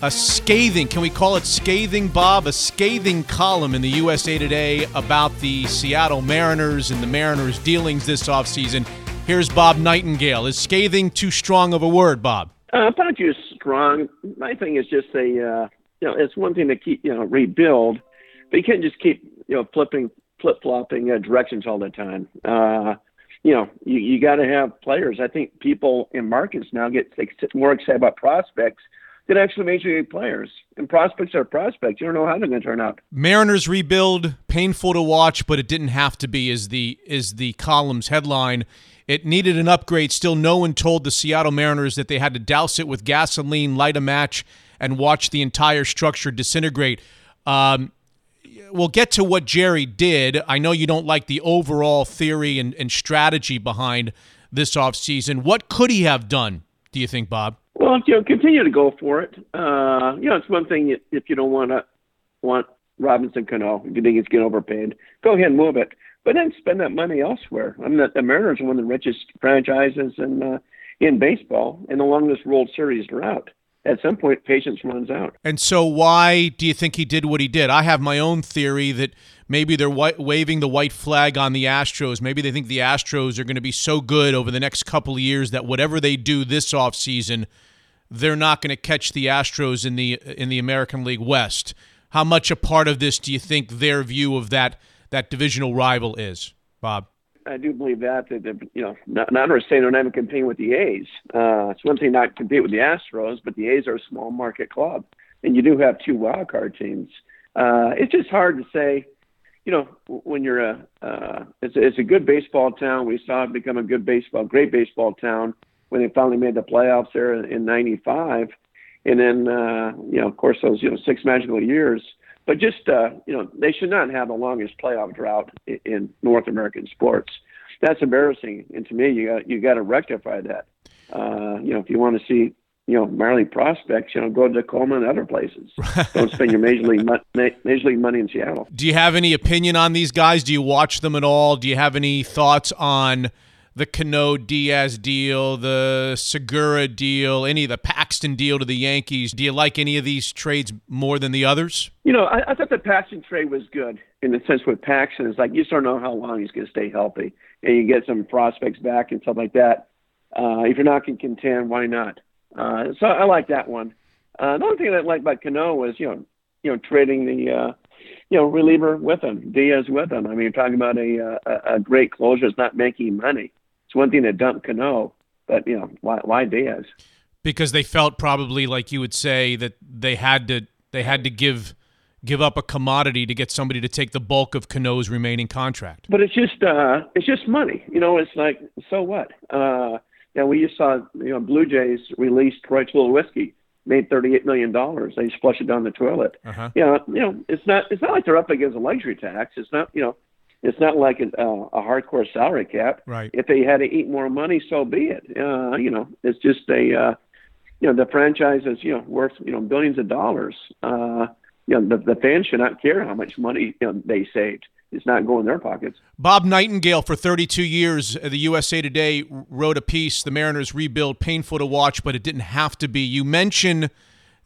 a scathing, can we call it scathing, Bob? A scathing column in the USA Today about the Seattle Mariners and the Mariners' dealings this offseason. Here's Bob Nightengale. Is scathing too strong of a word, Bob? Uh, not too strong. My thing is just a, uh, you know, it's one thing to keep, you know, rebuild, but you can't just keep, you know, flipping, flip flopping uh, directions all the time. Uh, you know, you, you got to have players. I think people in markets now get more excited about prospects than actually major league players. And prospects are prospects. You don't know how they're going to turn out. Mariners rebuild, painful to watch, but it didn't have to be. Is the is the column's headline? It needed an upgrade. Still, no one told the Seattle Mariners that they had to douse it with gasoline, light a match, and watch the entire structure disintegrate. Um, we'll get to what Jerry did. I know you don't like the overall theory and, and strategy behind this offseason. What could he have done, do you think, Bob? Well, you know, continue to go for it. Uh, you know, it's one thing if you don't want to want Robinson Cano, if you think he's getting overpaid, go ahead and move it. But then spend that money elsewhere. I mean, the, the Mariners are one of the richest franchises in uh, in baseball, and along this World Series route at some point patience runs out. And so, why do you think he did what he did? I have my own theory that maybe they're waving the white flag on the Astros. Maybe they think the Astros are going to be so good over the next couple of years that whatever they do this offseason, they're not going to catch the Astros in the in the American League West. How much a part of this do you think their view of that that divisional rival is, Bob? I do believe that that you know not not saying they're not competing with the A's. Uh, it's one thing not compete with the Astros, but the A's are a small market club, and you do have two wild card teams. Uh, it's just hard to say. You know, when you're a uh, it's it's a good baseball town. We saw it become a good baseball, great baseball town when they finally made the playoffs there in '95, and then uh, you know, of course, those you know six magical years but just uh, you know, they should not have the longest playoff drought in, in North American sports. That's embarrassing, and to me, you got you got to rectify that. Uh, you know, if you want to see you know minor prospects, you know, go to Tacoma and other places. Don't spend your major league mo- major league money in Seattle. Do you have any opinion on these guys? Do you watch them at all? Do you have any thoughts on? The Cano Diaz deal, the Segura deal, any of the Paxton deal to the Yankees. Do you like any of these trades more than the others? You know, I, I thought the Paxton trade was good in the sense with Paxton is like you just don't know how long he's going to stay healthy, and you get some prospects back and stuff like that. Uh, if you're not going to contend, why not? Uh, so I like that one. Uh, the only thing I liked about Cano was you know, you know, trading the uh, you know reliever with him, Diaz with him. I mean, you're talking about a a, a great closer that's not making money it's one thing to dump Cano, but you know why why Diaz? Because they felt probably like you would say that they had to they had to give give up a commodity to get somebody to take the bulk of Cano's remaining contract. But it's just uh it's just money. You know, it's like so what? Uh yeah, we just saw you know Blue Jays release Troy Tulowitzki made thirty eight million dollars. They just flush it down the toilet. Uh-huh. You know, you know, it's not it's not like they're up against a luxury tax. It's not you know it's not like a, uh, a hardcore salary cap. Right. If they had to eat more money, so be it. Uh, you know, it's just a, uh, you know, the franchise is you know worth you know billions of dollars. Uh, you know, the, the fans should not care how much money you know, they saved. It's not going in their pockets. Bob Nightengale, for 32 years, at the USA Today wrote a piece. The Mariners rebuild, painful to watch, but it didn't have to be. You mentioned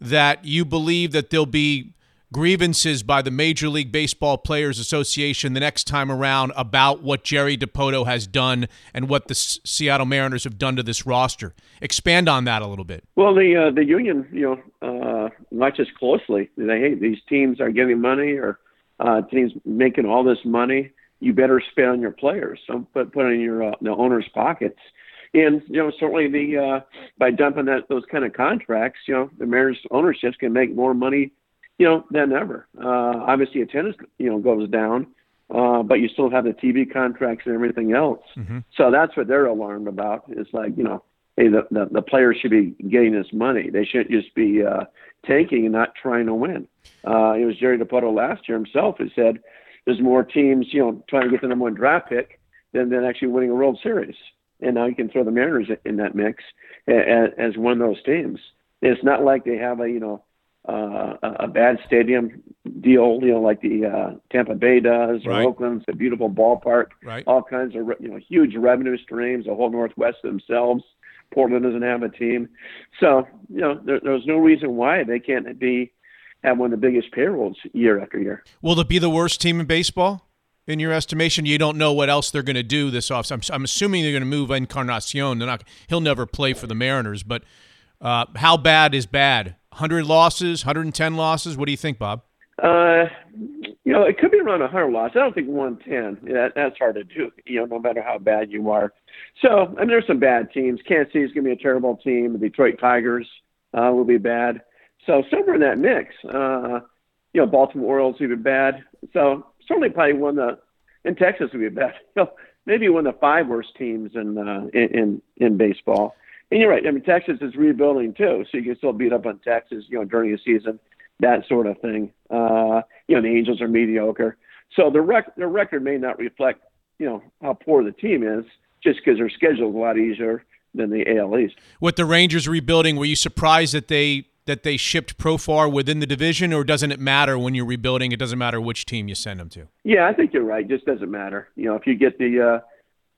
that you believe that there'll be grievances by the Major League Baseball Players Association the next time around about what Jerry Dipoto has done and what the S- Seattle Mariners have done to this roster. Expand on that a little bit. Well, the uh, the union, you know, uh, watches closely. They hey, these teams are giving money or uh, teams making all this money. You better spend on your players. Don't put put in your uh, the owners' pockets. And you know, certainly the uh, by dumping that those kind of contracts, you know, the Mariners ownerships can make more money you know, than ever. Uh, obviously, attendance, you know, goes down, uh, but you still have the TV contracts and everything else. Mm-hmm. So that's what they're alarmed about. It's like, you know, hey, the, the, the players should be getting this money. They shouldn't just be uh, tanking and not trying to win. Uh, it was Jerry Dipoto last year himself who said there's more teams, you know, trying to get the number one draft pick than, than actually winning a World Series. And now you can throw the Mariners in that mix as, as one of those teams. It's not like they have a, you know, uh, a bad stadium deal, you know, like the uh, Tampa Bay does, or right. Oakland's a beautiful ballpark, right. all kinds of you know huge revenue streams. The whole Northwest themselves. Portland doesn't have a team, so you know there, there's no reason why they can't be have one of the biggest payrolls year after year. Will it be the worst team in baseball? In your estimation, you don't know what else they're going to do this off. I'm, I'm assuming they're going to move Encarnacion. They're not. He'll never play for the Mariners, but uh, how bad is bad? 100 losses, 110 losses? What do you think, Bob? Uh, you know, it could be around 100 losses. I don't think 110. That, that's hard to do, you know, no matter how bad you are. So, I mean, there's some bad teams. Kansas City's going to be a terrible team. The Detroit Tigers, uh, will be bad. So somewhere in that mix, uh, you know, Baltimore Orioles will be bad. So certainly probably one of the in Texas would be bad. You know, maybe one of the five worst teams in uh, in, in in baseball. And you're right. I mean, Texas is rebuilding too, so you can still beat up on Texas, you know, during the season, that sort of thing. Uh, you know, the Angels are mediocre, so the rec- their record may not reflect, you know, how poor the team is, just because their schedule is a lot easier than the AL East. With the Rangers rebuilding, were you surprised that they that they shipped Profar within the division, or doesn't it matter when you're rebuilding? It doesn't matter which team you send them to. Yeah, I think you're right. It just doesn't matter. You know, if you get the uh,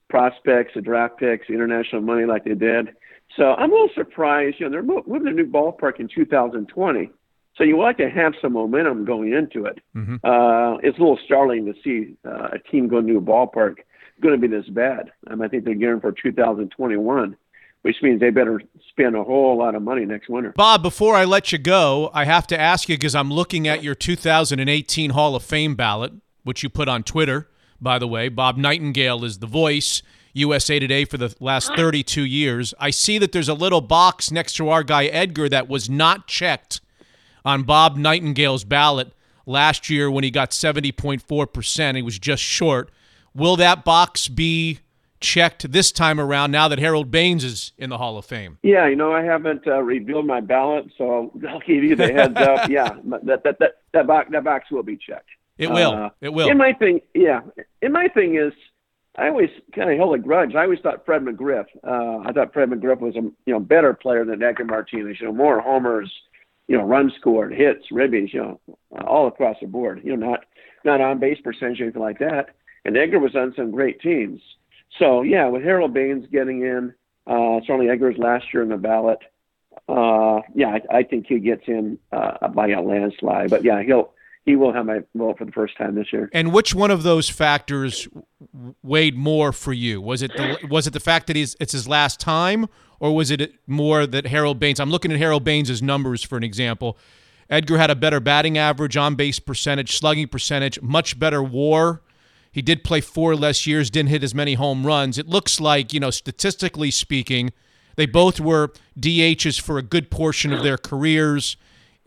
prospects, the draft picks, the international money like they did. So I'm a little surprised. You know, they're moving to a new ballpark in 2020. So you like to have some momentum going into it. Mm-hmm. Uh, it's a little startling to see uh, a team go to a new ballpark going to be this bad. Um, I think they're gearing for 2021 which means they better spend a whole lot of money next winter. Bob, before I let you go, I have to ask you because I'm looking at your 2018 Hall of Fame ballot, which you put on Twitter, by the way. Bob Nightengale is the voice, USA Today, for the last 32 years. I see that there's a little box next to our guy Edgar that was not checked on Bob Nightengale's ballot last year when he got 70.4%. He was just short. Will that box be checked this time around now that Harold Baines is in the Hall of Fame? Yeah, you know, I haven't uh, revealed my ballot, so I'll give you the heads up. Yeah, that that that that box that box will be checked. It will. Uh, it will. And my thing, yeah, and my thing is, I always kind of held a grudge. I always thought Fred McGriff. Uh, I thought Fred McGriff was a you know better player than Edgar Martinez. You know, more homers, you know, runs scored, hits, ribbies, you know, all across the board. You know, not not on base percentage or anything like that. And Edgar was on some great teams. So yeah, with Harold Baines getting in, uh, certainly Edgar's last year in the ballot. Uh, yeah, I, I think he gets in uh, by a landslide. But yeah, he'll he will have my vote for the first time this year. And which one of those factors weighed more for you? Was it the was it the fact that he's it's his last time, or was it more that Harold Baines? I'm looking at Harold Baines' numbers for an example. Edgar had a better batting average, on base percentage, slugging percentage, much better WAR he did play four less years, didn't hit as many home runs. It looks like, you know, statistically speaking, they both were DHs for a good portion of their careers.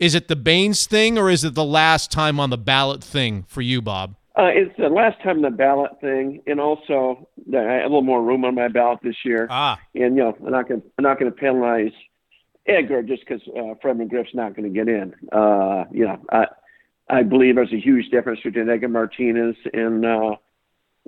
Is it the Baines thing or is it the last time on the ballot thing for you, Bob? Uh, it's the last time on the ballot thing, and also I have a little more room on my ballot this year. Ah, and you know I'm not going I'm not going to penalize Edgar just because uh, Fred McGriff's not going to get in. Uh, you know, I I believe there's a huge difference between Edgar Martinez and uh,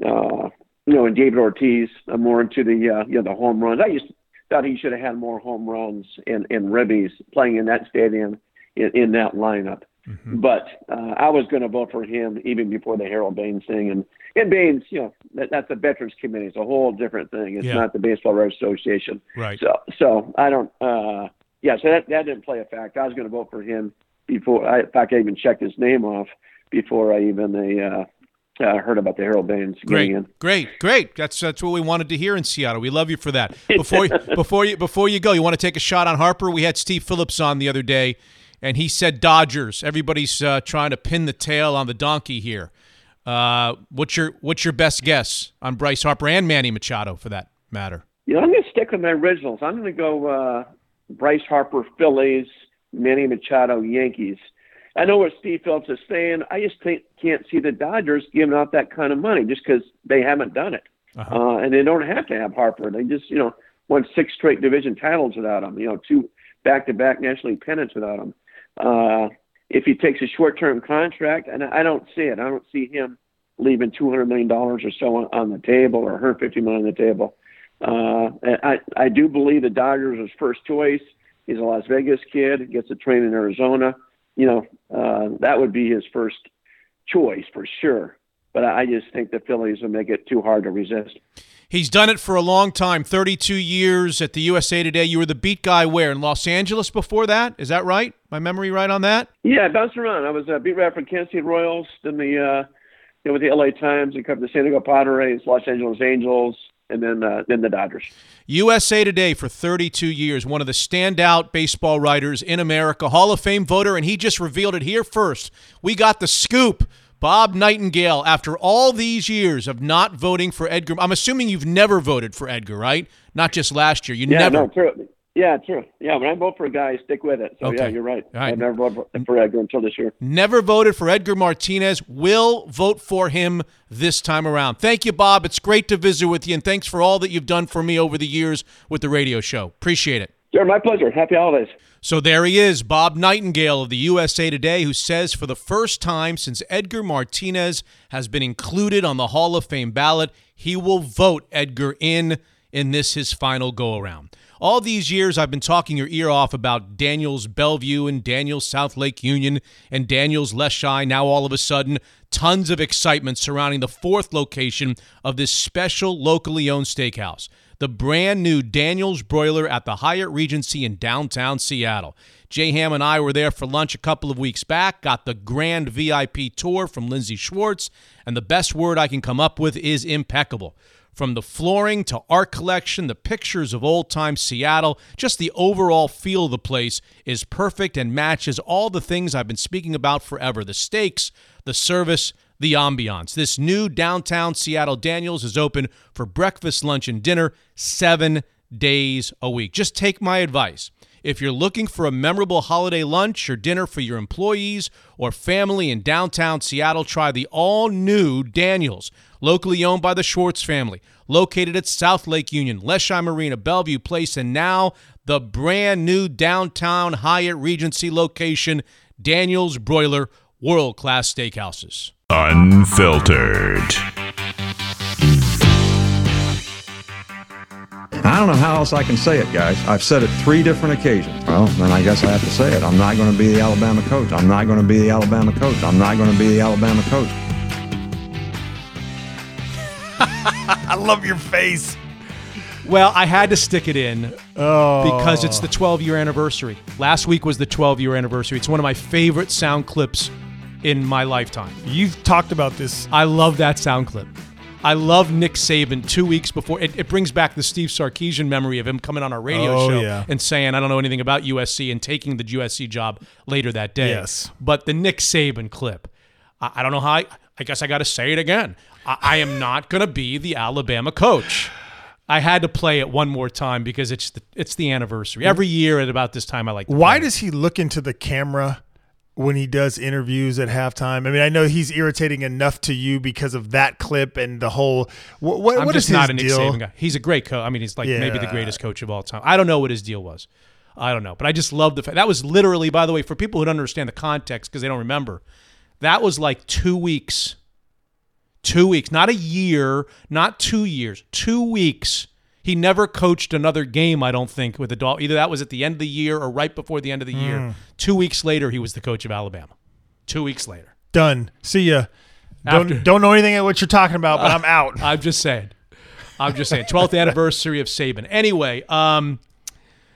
uh, you know and David Ortiz. I'm more into the uh, you know the home runs. I just thought he should have had more home runs and and ribbies playing in that stadium in, in that lineup. Mm-hmm. But uh, I was going to vote for him even before the Harold Baines thing. And and Baines, you know, that, that's the Veterans Committee. It's a whole different thing. It's yeah. not the Baseball Writers Association. Right. So so I don't. uh Yeah. So that that didn't play a factor. I was going to vote for him before. I, in fact, I even checked his name off before I even uh, uh, heard about the Harold Baines great, in. Great, great. That's that's what we wanted to hear in Seattle. We love you for that. Before before you before you go, you want to take a shot on Harper? We had Steve Phillips on the other day, and he said Dodgers. Everybody's uh, trying to pin the tail on the donkey here. Uh, what's your what's your best guess on Bryce Harper and Manny Machado for that matter? Yeah, I'm going to stick with my originals. I'm going to go uh, Bryce Harper, Phillies. Manny Machado Yankees. I know what Steve Phillips is saying. I just can't see the Dodgers giving out that kind of money just because they haven't done it. Uh-huh. Uh, and they don't have to have Harper. They just, you know, won six straight division titles without him, you know, two back to back National League pennants without him. Uh, if he takes a short term contract, and I don't see it, I don't see him leaving $200 million or so on, on the table or 150 million on the table. Uh, I, I do believe the Dodgers is first choice. He's a Las Vegas kid, gets to train in Arizona. You know, uh, that would be his first choice for sure. But I just think the Phillies will make it too hard to resist. He's done it for a long time 32 years at the USA Today. You were the beat guy where? In Los Angeles before that? Is that right? My memory right on that? Yeah, I bounced around. I was a beat writer for Kansas City Royals, then the, uh, you know, with the LA Times, and covered the San Diego Padres, Los Angeles Angels, and then uh, then the Dodgers. USA Today for 32 years, one of the standout baseball writers in America, Hall of Fame voter, and he just revealed it here first. We got the scoop. Bob Nightengale, after all these years of not voting for Edgar, I'm assuming you've never voted for Edgar, right? Not just last year. You yeah, never. No, true. Yeah, true. Yeah, when I vote for a guy, I stick with it. So yeah, you're right. Right. I've never voted for- for Edgar until this year. Never voted for Edgar Martinez. Will vote for him this time around. Thank you, Bob. It's great to visit with you, and thanks for all that you've done for me over the years with the radio show. Appreciate it. Sure, my pleasure. Happy holidays. So there he is, Bob Nightengale of the USA Today, who says for the first time since Edgar Martinez has been included on the Hall of Fame ballot, he will vote Edgar in in this his final go around. All these years, I've been talking your ear off about Daniels Bellevue and Daniels South Lake Union and Daniels Leschi. Now, all of a sudden, tons of excitement surrounding the fourth location of this special locally owned steakhouse the brand new Daniels Broiler at the Hyatt Regency in downtown Seattle. J-Ham and I were there for lunch a couple of weeks back, got the grand VIP tour from Lindsay Schwartz, and the best word I can come up with is impeccable. From the flooring to art collection, the pictures of old time Seattle, just the overall feel of the place is perfect and matches all the things I've been speaking about forever the steaks, the service, the ambiance. This new downtown Seattle Daniels is open for breakfast, lunch, and dinner seven days a week. Just take my advice. If you're looking for a memorable holiday lunch or dinner for your employees or family in downtown Seattle, try the all new Daniels, locally owned by the Schwartz family, located at South Lake Union, Leschi Marina, Bellevue Place, and now the brand new downtown Hyatt Regency location, Daniels Broiler, world class steakhouses. Unfiltered. I don't know how else I can say it, guys. I've said it three different occasions. Well, then I guess I have to say it. I'm not going to be the Alabama coach. I'm not going to be the Alabama coach. I'm not going to be the Alabama coach. I love your face. Well, I had to stick it in Oh, because it's oh. the 12 year anniversary. Last week was the 12 year anniversary. It's one of my favorite sound clips in my lifetime. you've talked about this. I love that sound clip. I love Nick Saban two weeks before. It, it brings back the Steve Sarkisian memory of him coming on our radio Oh, show yeah. and saying, I don't know anything about USC and taking the USC job later that day. Yes. But the Nick Saban clip, I, I don't know how I, I guess I got to say it again. I, I am not going to be the Alabama coach. I had to play it one more time because it's the it's the anniversary. Every year at about this time, I like. Why does he look into the camera when he does interviews at halftime? I mean, I know he's irritating enough to you because of that clip and the whole. What, what, I'm what just is not a his Nick deal? Saban guy. He's a great coach. I mean, he's like maybe the greatest coach of all time. I don't know what his deal was. I don't know, but I just love the fact that was literally, by the way, for people who don't understand the context because they don't remember, that was like two weeks, two weeks, not a year, not two years, two weeks. He never coached another game, I don't think, with the Dolphins. Either that was at the end of the year or right before the end of the Hmm. year. Two weeks later, he was the coach of Alabama. Two weeks later. Done. See ya. After- Don't don't know anything what you're talking about, but I'm out. I'm just saying. I'm just saying. 12th anniversary of Saban. Anyway, um,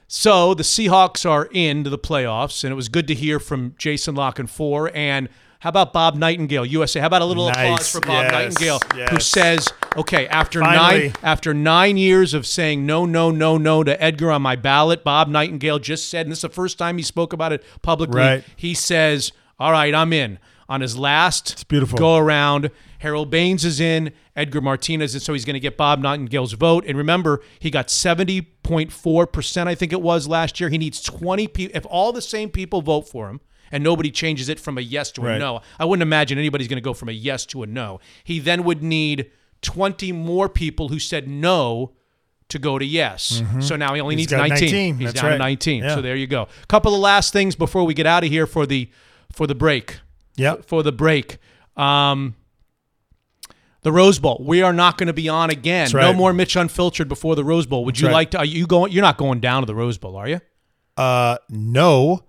so the Seahawks are into the playoffs, and it was good to hear from Jason LaCanfora. And how about Bob Nightengale, USA? How about a little applause for Bob Yes. Nightengale, who says, "Okay, after Finally. nine after nine years of saying no, no, no, no to Edgar on my ballot, Bob Nightengale just said, and this is the first time he spoke about it publicly. Right. He says, "All right, I'm in." On his last go around. Harold Baines is in, Edgar Martinez, and so he's going to get Bob Nightengale's vote. And remember, he got 70.4%, I think it was last year. He needs 20 people. If all the same people vote for him and nobody changes it from a yes to a Right. no, I wouldn't imagine anybody's going to go from a yes to a no. He then would need 20 more people who said no to go to yes. So now he only He's needs 19. 19. He's That's down to 19. Yeah. So there you go. A couple of last things before we get out of here for the for the break Yep. for the break. Um, the Rose Bowl. We are not going to be on again. That's No more Mitch Unfiltered before the Rose Bowl. Would you right. like to? Are you going? You're not going down to the Rose Bowl, are you? Uh, no,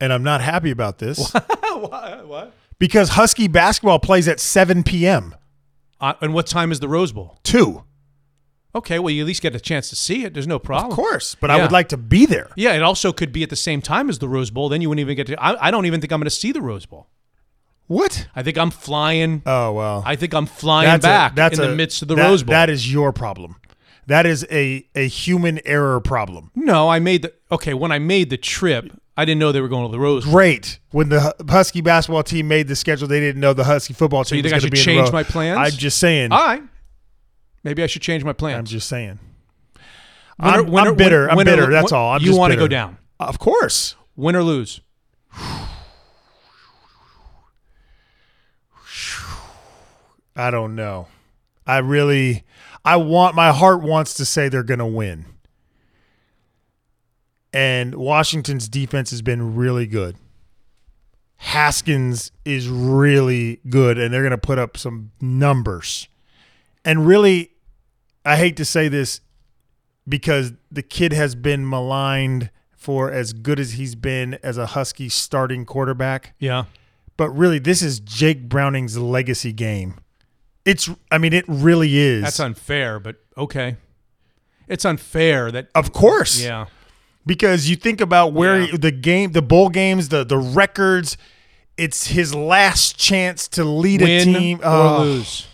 and I'm not happy about this what? what? because Husky basketball plays at 7 p.m. Uh, and what time is the Rose Bowl? Two, Okay, well, you at least get a chance to see it. There's no problem. of course, but I would like to be there. Yeah, it also could be at the same time as the Rose Bowl. Then you wouldn't even get to. I, I don't even think I'm going to see the Rose Bowl. What? I think I'm flying. Oh well, I think I'm flying That's a- back that's in a- the midst of the that- Rose Bowl. That is your problem. That is a a human error problem. no, I made the okay when I made the trip. I didn't know they were going to the Rose Bowl. Great. When the Husky basketball team made the schedule, they didn't know the Husky football team. you think was I gonna should be in the change my plans? I'm just saying. All right. Maybe I should change my plans. I'm just saying. I'm, I'm bitter. I'm win bitter. That's all. I'm you want to go down. Of course. Win or lose. I don't know. I really, I want my heart wants to say they're going to win. And Washington's defense has been really good. Haskins is really good, and they're going to put up some numbers. And really, I hate to say this because the kid has been maligned for as good as he's been as a Husky starting quarterback Yeah. but really this is Jake Browning's legacy game. It's I mean it really is. That's unfair, but okay. It's unfair that of course. yeah. Because you think about where Yeah. the game the bowl games, the the records, it's his last chance to lead Win a team Win or Oh, lose.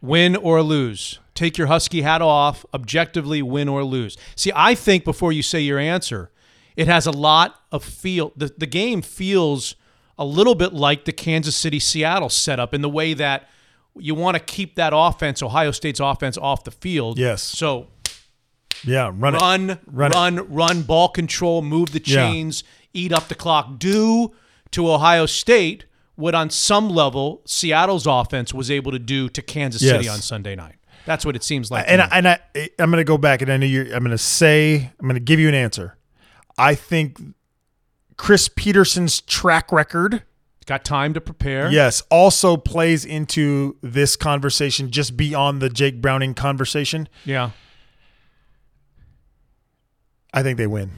Win or lose. Take your husky hat off, objectively win or lose. See, I think before you say your answer, it has a lot of feel the, the game feels a little bit like the Kansas City Seattle setup in the way that you want to keep that offense, Ohio State's offense off the field. Yes. So Yeah, run, it. run, Run run, it. run, ball control, move the Yeah. chains, eat up the clock. Do to Ohio State what on some level Seattle's offense was able to do to Kansas City on Sunday night. That's what it seems like. And. I, and I I'm going to go back and I know you're I'm going to say I'm going to give you an answer. I think Chris Petersen's track record got time to prepare. Yes, also plays into this conversation just beyond the Jake Browning conversation. Yeah. I think they win.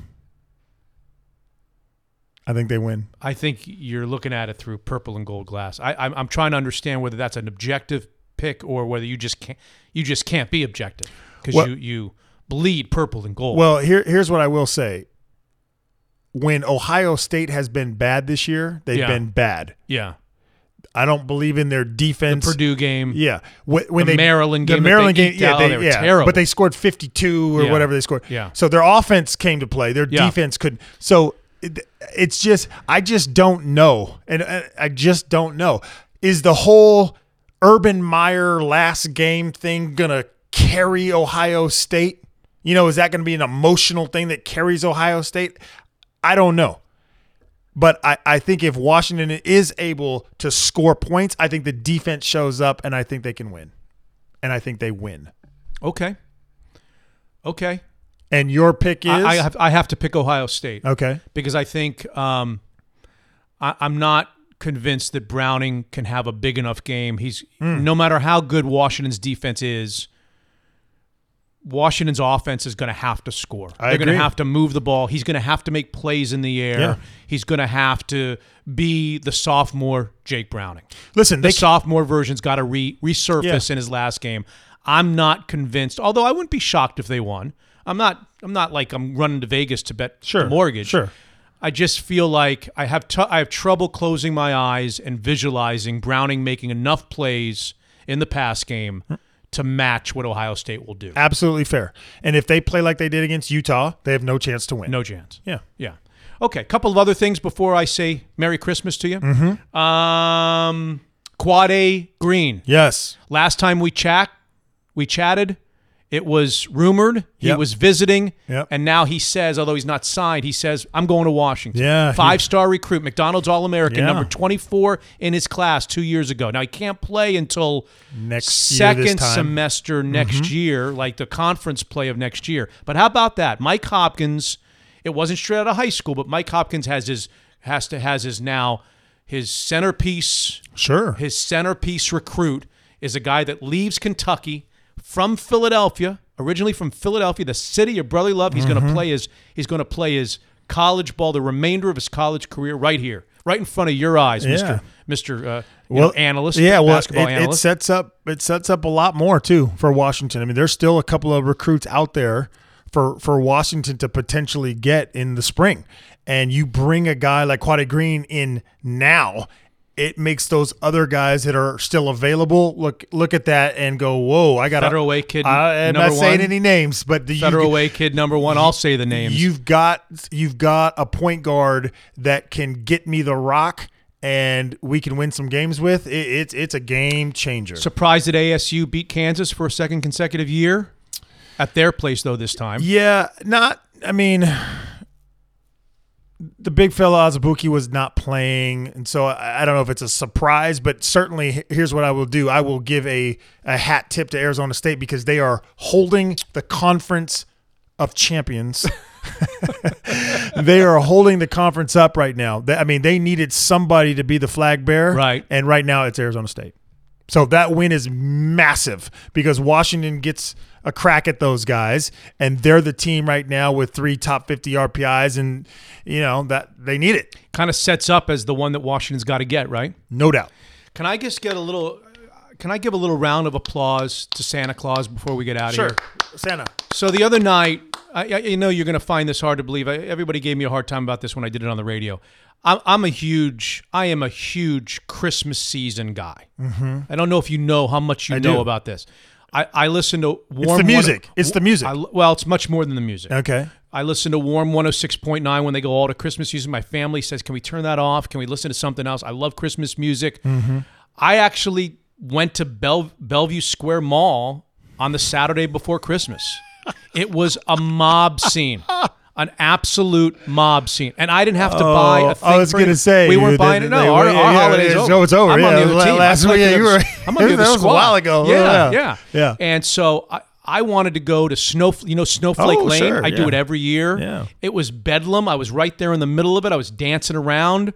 I think they win. I think you're looking at it through purple and gold glass. I, I'm, I'm trying to understand whether that's an objective pick or whether you just can't you just can't be objective because Well- you you bleed purple and gold. Well, here here's what I will say. When Ohio State has been bad this year, they've Yeah. been bad. yeah, I don't believe in their the defense. Purdue game. Yeah, when, when The they Maryland game that Maryland they game, yeah, out, they, they were yeah, terrible. but they scored fifty-two or Yeah. whatever they scored. Yeah. so their offense came to play. Their Yeah. defense couldn't. So it, it's just, I just don't know, and uh, I just don't know. Is the whole Urban Meyer last game thing gonna carry Ohio State? You know, is that going to be an emotional thing that carries Ohio State? I don't know. But I, I think if Washington is able to score points, I think the defense shows up and I think they can win. And I think they win. Okay. Okay. And your pick is I, I have I have to pick Ohio State okay. because I think um, I, I'm not convinced that Browning can have a big enough game. He's Hmm. no matter how good Washington's defense is. Washington's offense is going to have to score. I They're going to have to move the ball. He's going to have to make plays in the air. Yeah. He's going to have to be the sophomore Jake Browning. Listen, The sophomore version's got to re- resurface Yeah. in his last game. I'm not convinced. Although I wouldn't be shocked if they won. I'm not. I'm not like I'm running to Vegas to bet Sure, the mortgage. sure. I just feel like I have t- I have trouble closing my eyes and visualizing Browning making enough plays in the pass game hmm. To match what Ohio State will do. absolutely fair. And if they play like they did against Utah, they have no chance to win. No chance. Yeah. Yeah. Okay. A couple of other things before I say Merry Christmas to you. Mm-hmm. Um, Quade Green. Yes. Last time we chat, we chatted. It was rumored he Yep. was visiting, Yep. and now he says, although he's not signed, he says, "I'm going to Washington." Yeah, five-star recruit, McDonald's All-American, Yeah. number 24 in his class two years ago. Now he can't play until Next second. Mm-hmm. semester next year, like the conference play of next year. But how about that, Mike Hopkins? It wasn't straight out of high school, but Mike Hopkins has his has to has his now his centerpiece Sure. his centerpiece recruit is a guy that leaves Kentucky from Philadelphia, originally from Philadelphia, the city of brotherly love. He's going Mm-hmm. to play his he's going to play his college ball, the remainder of his college career, right here, right in front of your eyes, Yeah. Mister Mister uh, know, analyst, Yeah, well, it, it sets up it sets up a lot more too for Washington. I mean, there's still a couple of recruits out there for for Washington to potentially get in the spring, and you bring a guy like Quade Green in now. It makes those other guys that are still available look look at that and go, "Whoa, I got a Federal Way kid I'm number not saying one. any names, but the, Federal you, Way kid number one. I'll say the names. You've got you've got a point guard that can get me the rock, and we can win some games with. It, it's it's a game changer. Surprised that ASU beat Kansas for a second consecutive year. at their place though this time. Yeah, not. I mean, the big fella Azubuike was not playing, and so I, I don't know if it's a surprise, but certainly here's what I will do: I will give a a hat tip to Arizona State because they are holding the conference of champions. they are holding the conference up right now. I mean, they needed somebody to be the flag bearer, Right. And right now, it's Arizona State. So that win is massive because Washington gets a crack at those guys, and they're the team right now with three top 50 RPIs, and you know that they need it, Kind of sets up as the one that Washington's got to get, right? no doubt. Can I just get a little? Can I give a little round of applause to Santa Claus before we get out of here? Sure, Santa. So the other night, I, I you know you're going to find this hard to believe. I, everybody gave me a hard time about this when I did it on the radio. I'm, I'm a huge, I am a huge Christmas season guy. Mm-hmm. I don't know if you know how much you I know do. about this. I, I listen to warm the music. It's the music. I, well, it's much more than the music. Okay. I listen to Warm 106.9 when they go all to Christmas music. My family says, Can we turn that off? Can we listen to something else? I love Christmas music. Mm-hmm. I actually went to Bell, Bellevue Square Mall on the Saturday before Christmas. it was a mob scene. An absolute mob scene, and I didn't have to buy Oh, a thing. I was gonna say, we weren't buying it. No, our, yeah, our yeah, holiday's yeah, over. so it's over, I'm on the other team. last I'm week, yeah, you were- I'm on the that other was a while ago. Yeah, Yeah. yeah, Yeah. And so I, I wanted to go to Snow, you know, Snowflake Oh, Lane. sure, I do it every year. Yeah. It was bedlam. I was right there in the middle of it. I was dancing around.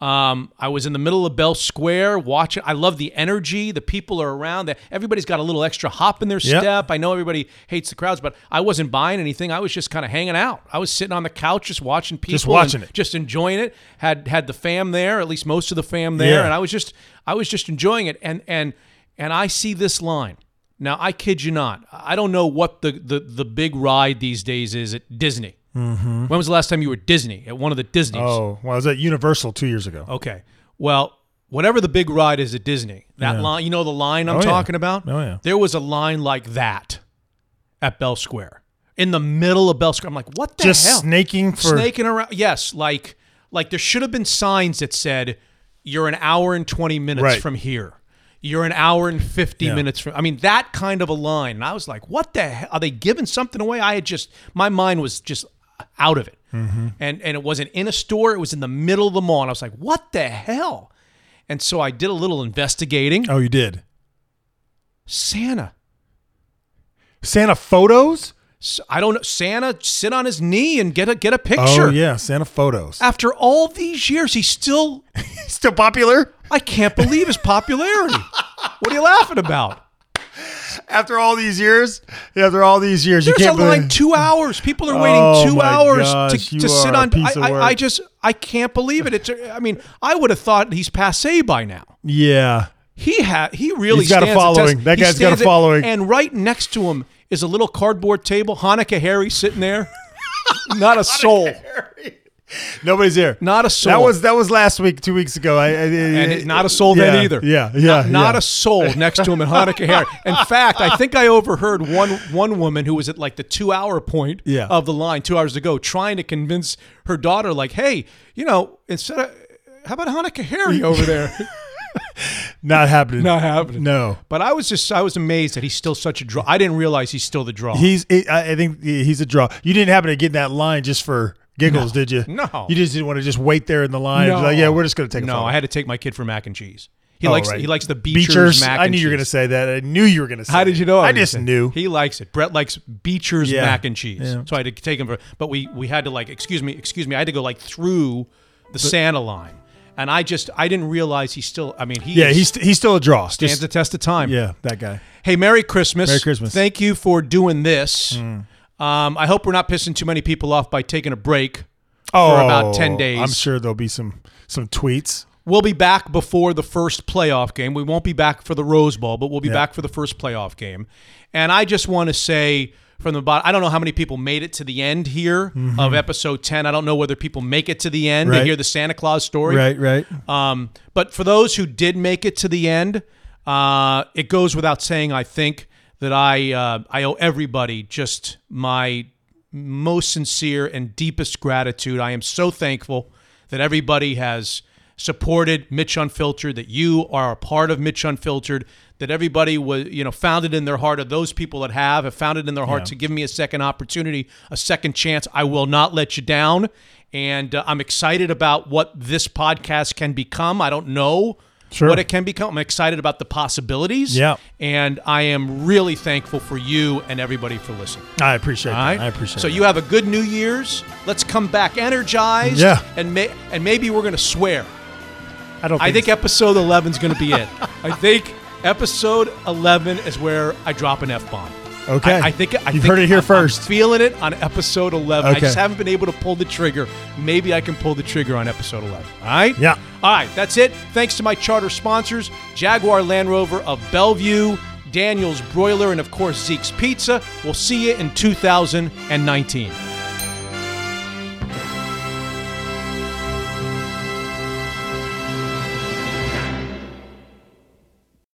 Um, I was in the middle of Bell Square watching. I love the energy. The people are around. Everybody's got a little extra hop in their Yep. step. I know everybody hates the crowds, but I wasn't buying anything. I was just kind of hanging out. I was sitting on the couch, just watching people, Just watching it. just enjoying it. Had had the fam there, at least most of the fam there, Yeah. and I was just I was just enjoying it. And and and I see this line. Now I kid you not. I don't know what the the the big ride these days is at Disney. Mm-hmm. When was the last time you were Disney at one of the Disneys? Oh, well, I was at Universal two years ago. Okay. Well, whatever the big ride is at Disney, that line, you know the line I'm Oh, yeah. talking about? Oh, yeah. There was a line like that at Bell Square. In the middle of Bell Square. I'm like, what the Just hell? snaking for Snaking around. Yes, like like there should have been signs that said you're an hour and 20 minutes Right. from here. You're an hour and 50 Yeah. minutes from I mean that kind of a line. And I was like, what the hell? Are they giving something away? I had just my mind was just out of it. Mm-hmm. And and it wasn't in a store, it was in the middle of the mall. And I was like, what the hell? And so I did a little investigating. Oh, you did. Santa. Santa photos? I don't know. Santa sit on his knee and get a get a picture. Oh yeah, Santa photos. After all these years, he's still Still popular I can't believe his popularity. what are you laughing about? After all these years. After all these years, There's you a can't line believe. two hours. People are waiting Oh, two hours gosh, to, to sit on. I, I. I just I can't believe it. It's I mean I would have thought he's passe by now. Yeah, He had he really He's got a following. That guy's got a following. And right next to him is a little cardboard table. Hanukkah Harry sitting there. Not a soul. nobody's here. Not a soul. That was that was last week, two weeks ago. I, I, and not a soul yeah, then either. Yeah, yeah, not, not yeah. a soul next to him in Hanukkah Harry. In fact, I think I overheard one one woman who was at like the two hour point Yeah. of the line, two hours ago, trying to convince her daughter, like, "Hey, you know, instead of how about Hanukkah Harry over there?" not happening. Not happening. No. But I was just I was amazed that he's still such a draw. I didn't realize he's still the draw. He's. I I think he's a draw. You didn't happen to get in that line just for giggles, did you? No. You just didn't want to just wait there in the line. No. Like, yeah, we're just going to take a no. I had to take my kid for mac and cheese. He Oh, likes right. he likes the Beecher's, mac and cheese. I knew you were going to say that. I knew you were going to say. How did you know? I, was just knew. He likes it. Brett likes Beecher's Yeah. mac and cheese. Yeah. So I had to take him for. But we we had to like excuse me, excuse me. I had to go like through the Santa line, and I just I didn't realize he's still. I mean, he Yeah, he's he's still a draw. stands Just, the test of time. yeah, that guy. Hey, Merry Christmas. Merry Christmas. Thank you for doing this. Mm. Um, I hope we're not pissing too many people off by taking a break. Oh, about 10 days. I'm sure there'll be some some tweets. We'll be back before the first playoff game. We won't be back for the Rose Bowl, but we'll be Yeah. back for the first playoff game. And I just want to say from the bottom, I don't know how many people made it to the end here of episode 10. I don't know whether people make it to the end to Mm-hmm. Hear the Santa Claus story. Right, right. Um, but for those who did make it to the end, uh, it goes without saying, I think, that I, uh, I owe everybody just my most sincere and deepest gratitude. I am so thankful that everybody has supported Mitch Unfiltered, that you are a part of Mitch Unfiltered, that everybody was, you know, found it in their heart, or those people that have, have found it in their heart Yeah. to give me a second opportunity, a second chance. I will not let you down. And uh, I'm excited about what this podcast can become. I don't know Sure. what it can become. I'm excited about the possibilities. Yeah. And I am really thankful for you and everybody for listening. I appreciate All that. right. I appreciate it. So that. you have a good New Year's. Let's come back energized. Yeah. And may, and maybe we're gonna swear. I don't I think episode 11 is gonna be it. I think episode 11 is where I drop an f bomb. Okay. I, I think I You've think heard it here I'm- first. I'm feeling it on episode 11. I Okay. just haven't been able to pull the trigger. Maybe I can pull the trigger on episode 11. All right. Yeah. All right, that's it. Thanks to my charter sponsors, Jaguar Land Rover of Bellevue, Daniel's Broiler, and of course Zeke's Pizza. We'll see you in 2019.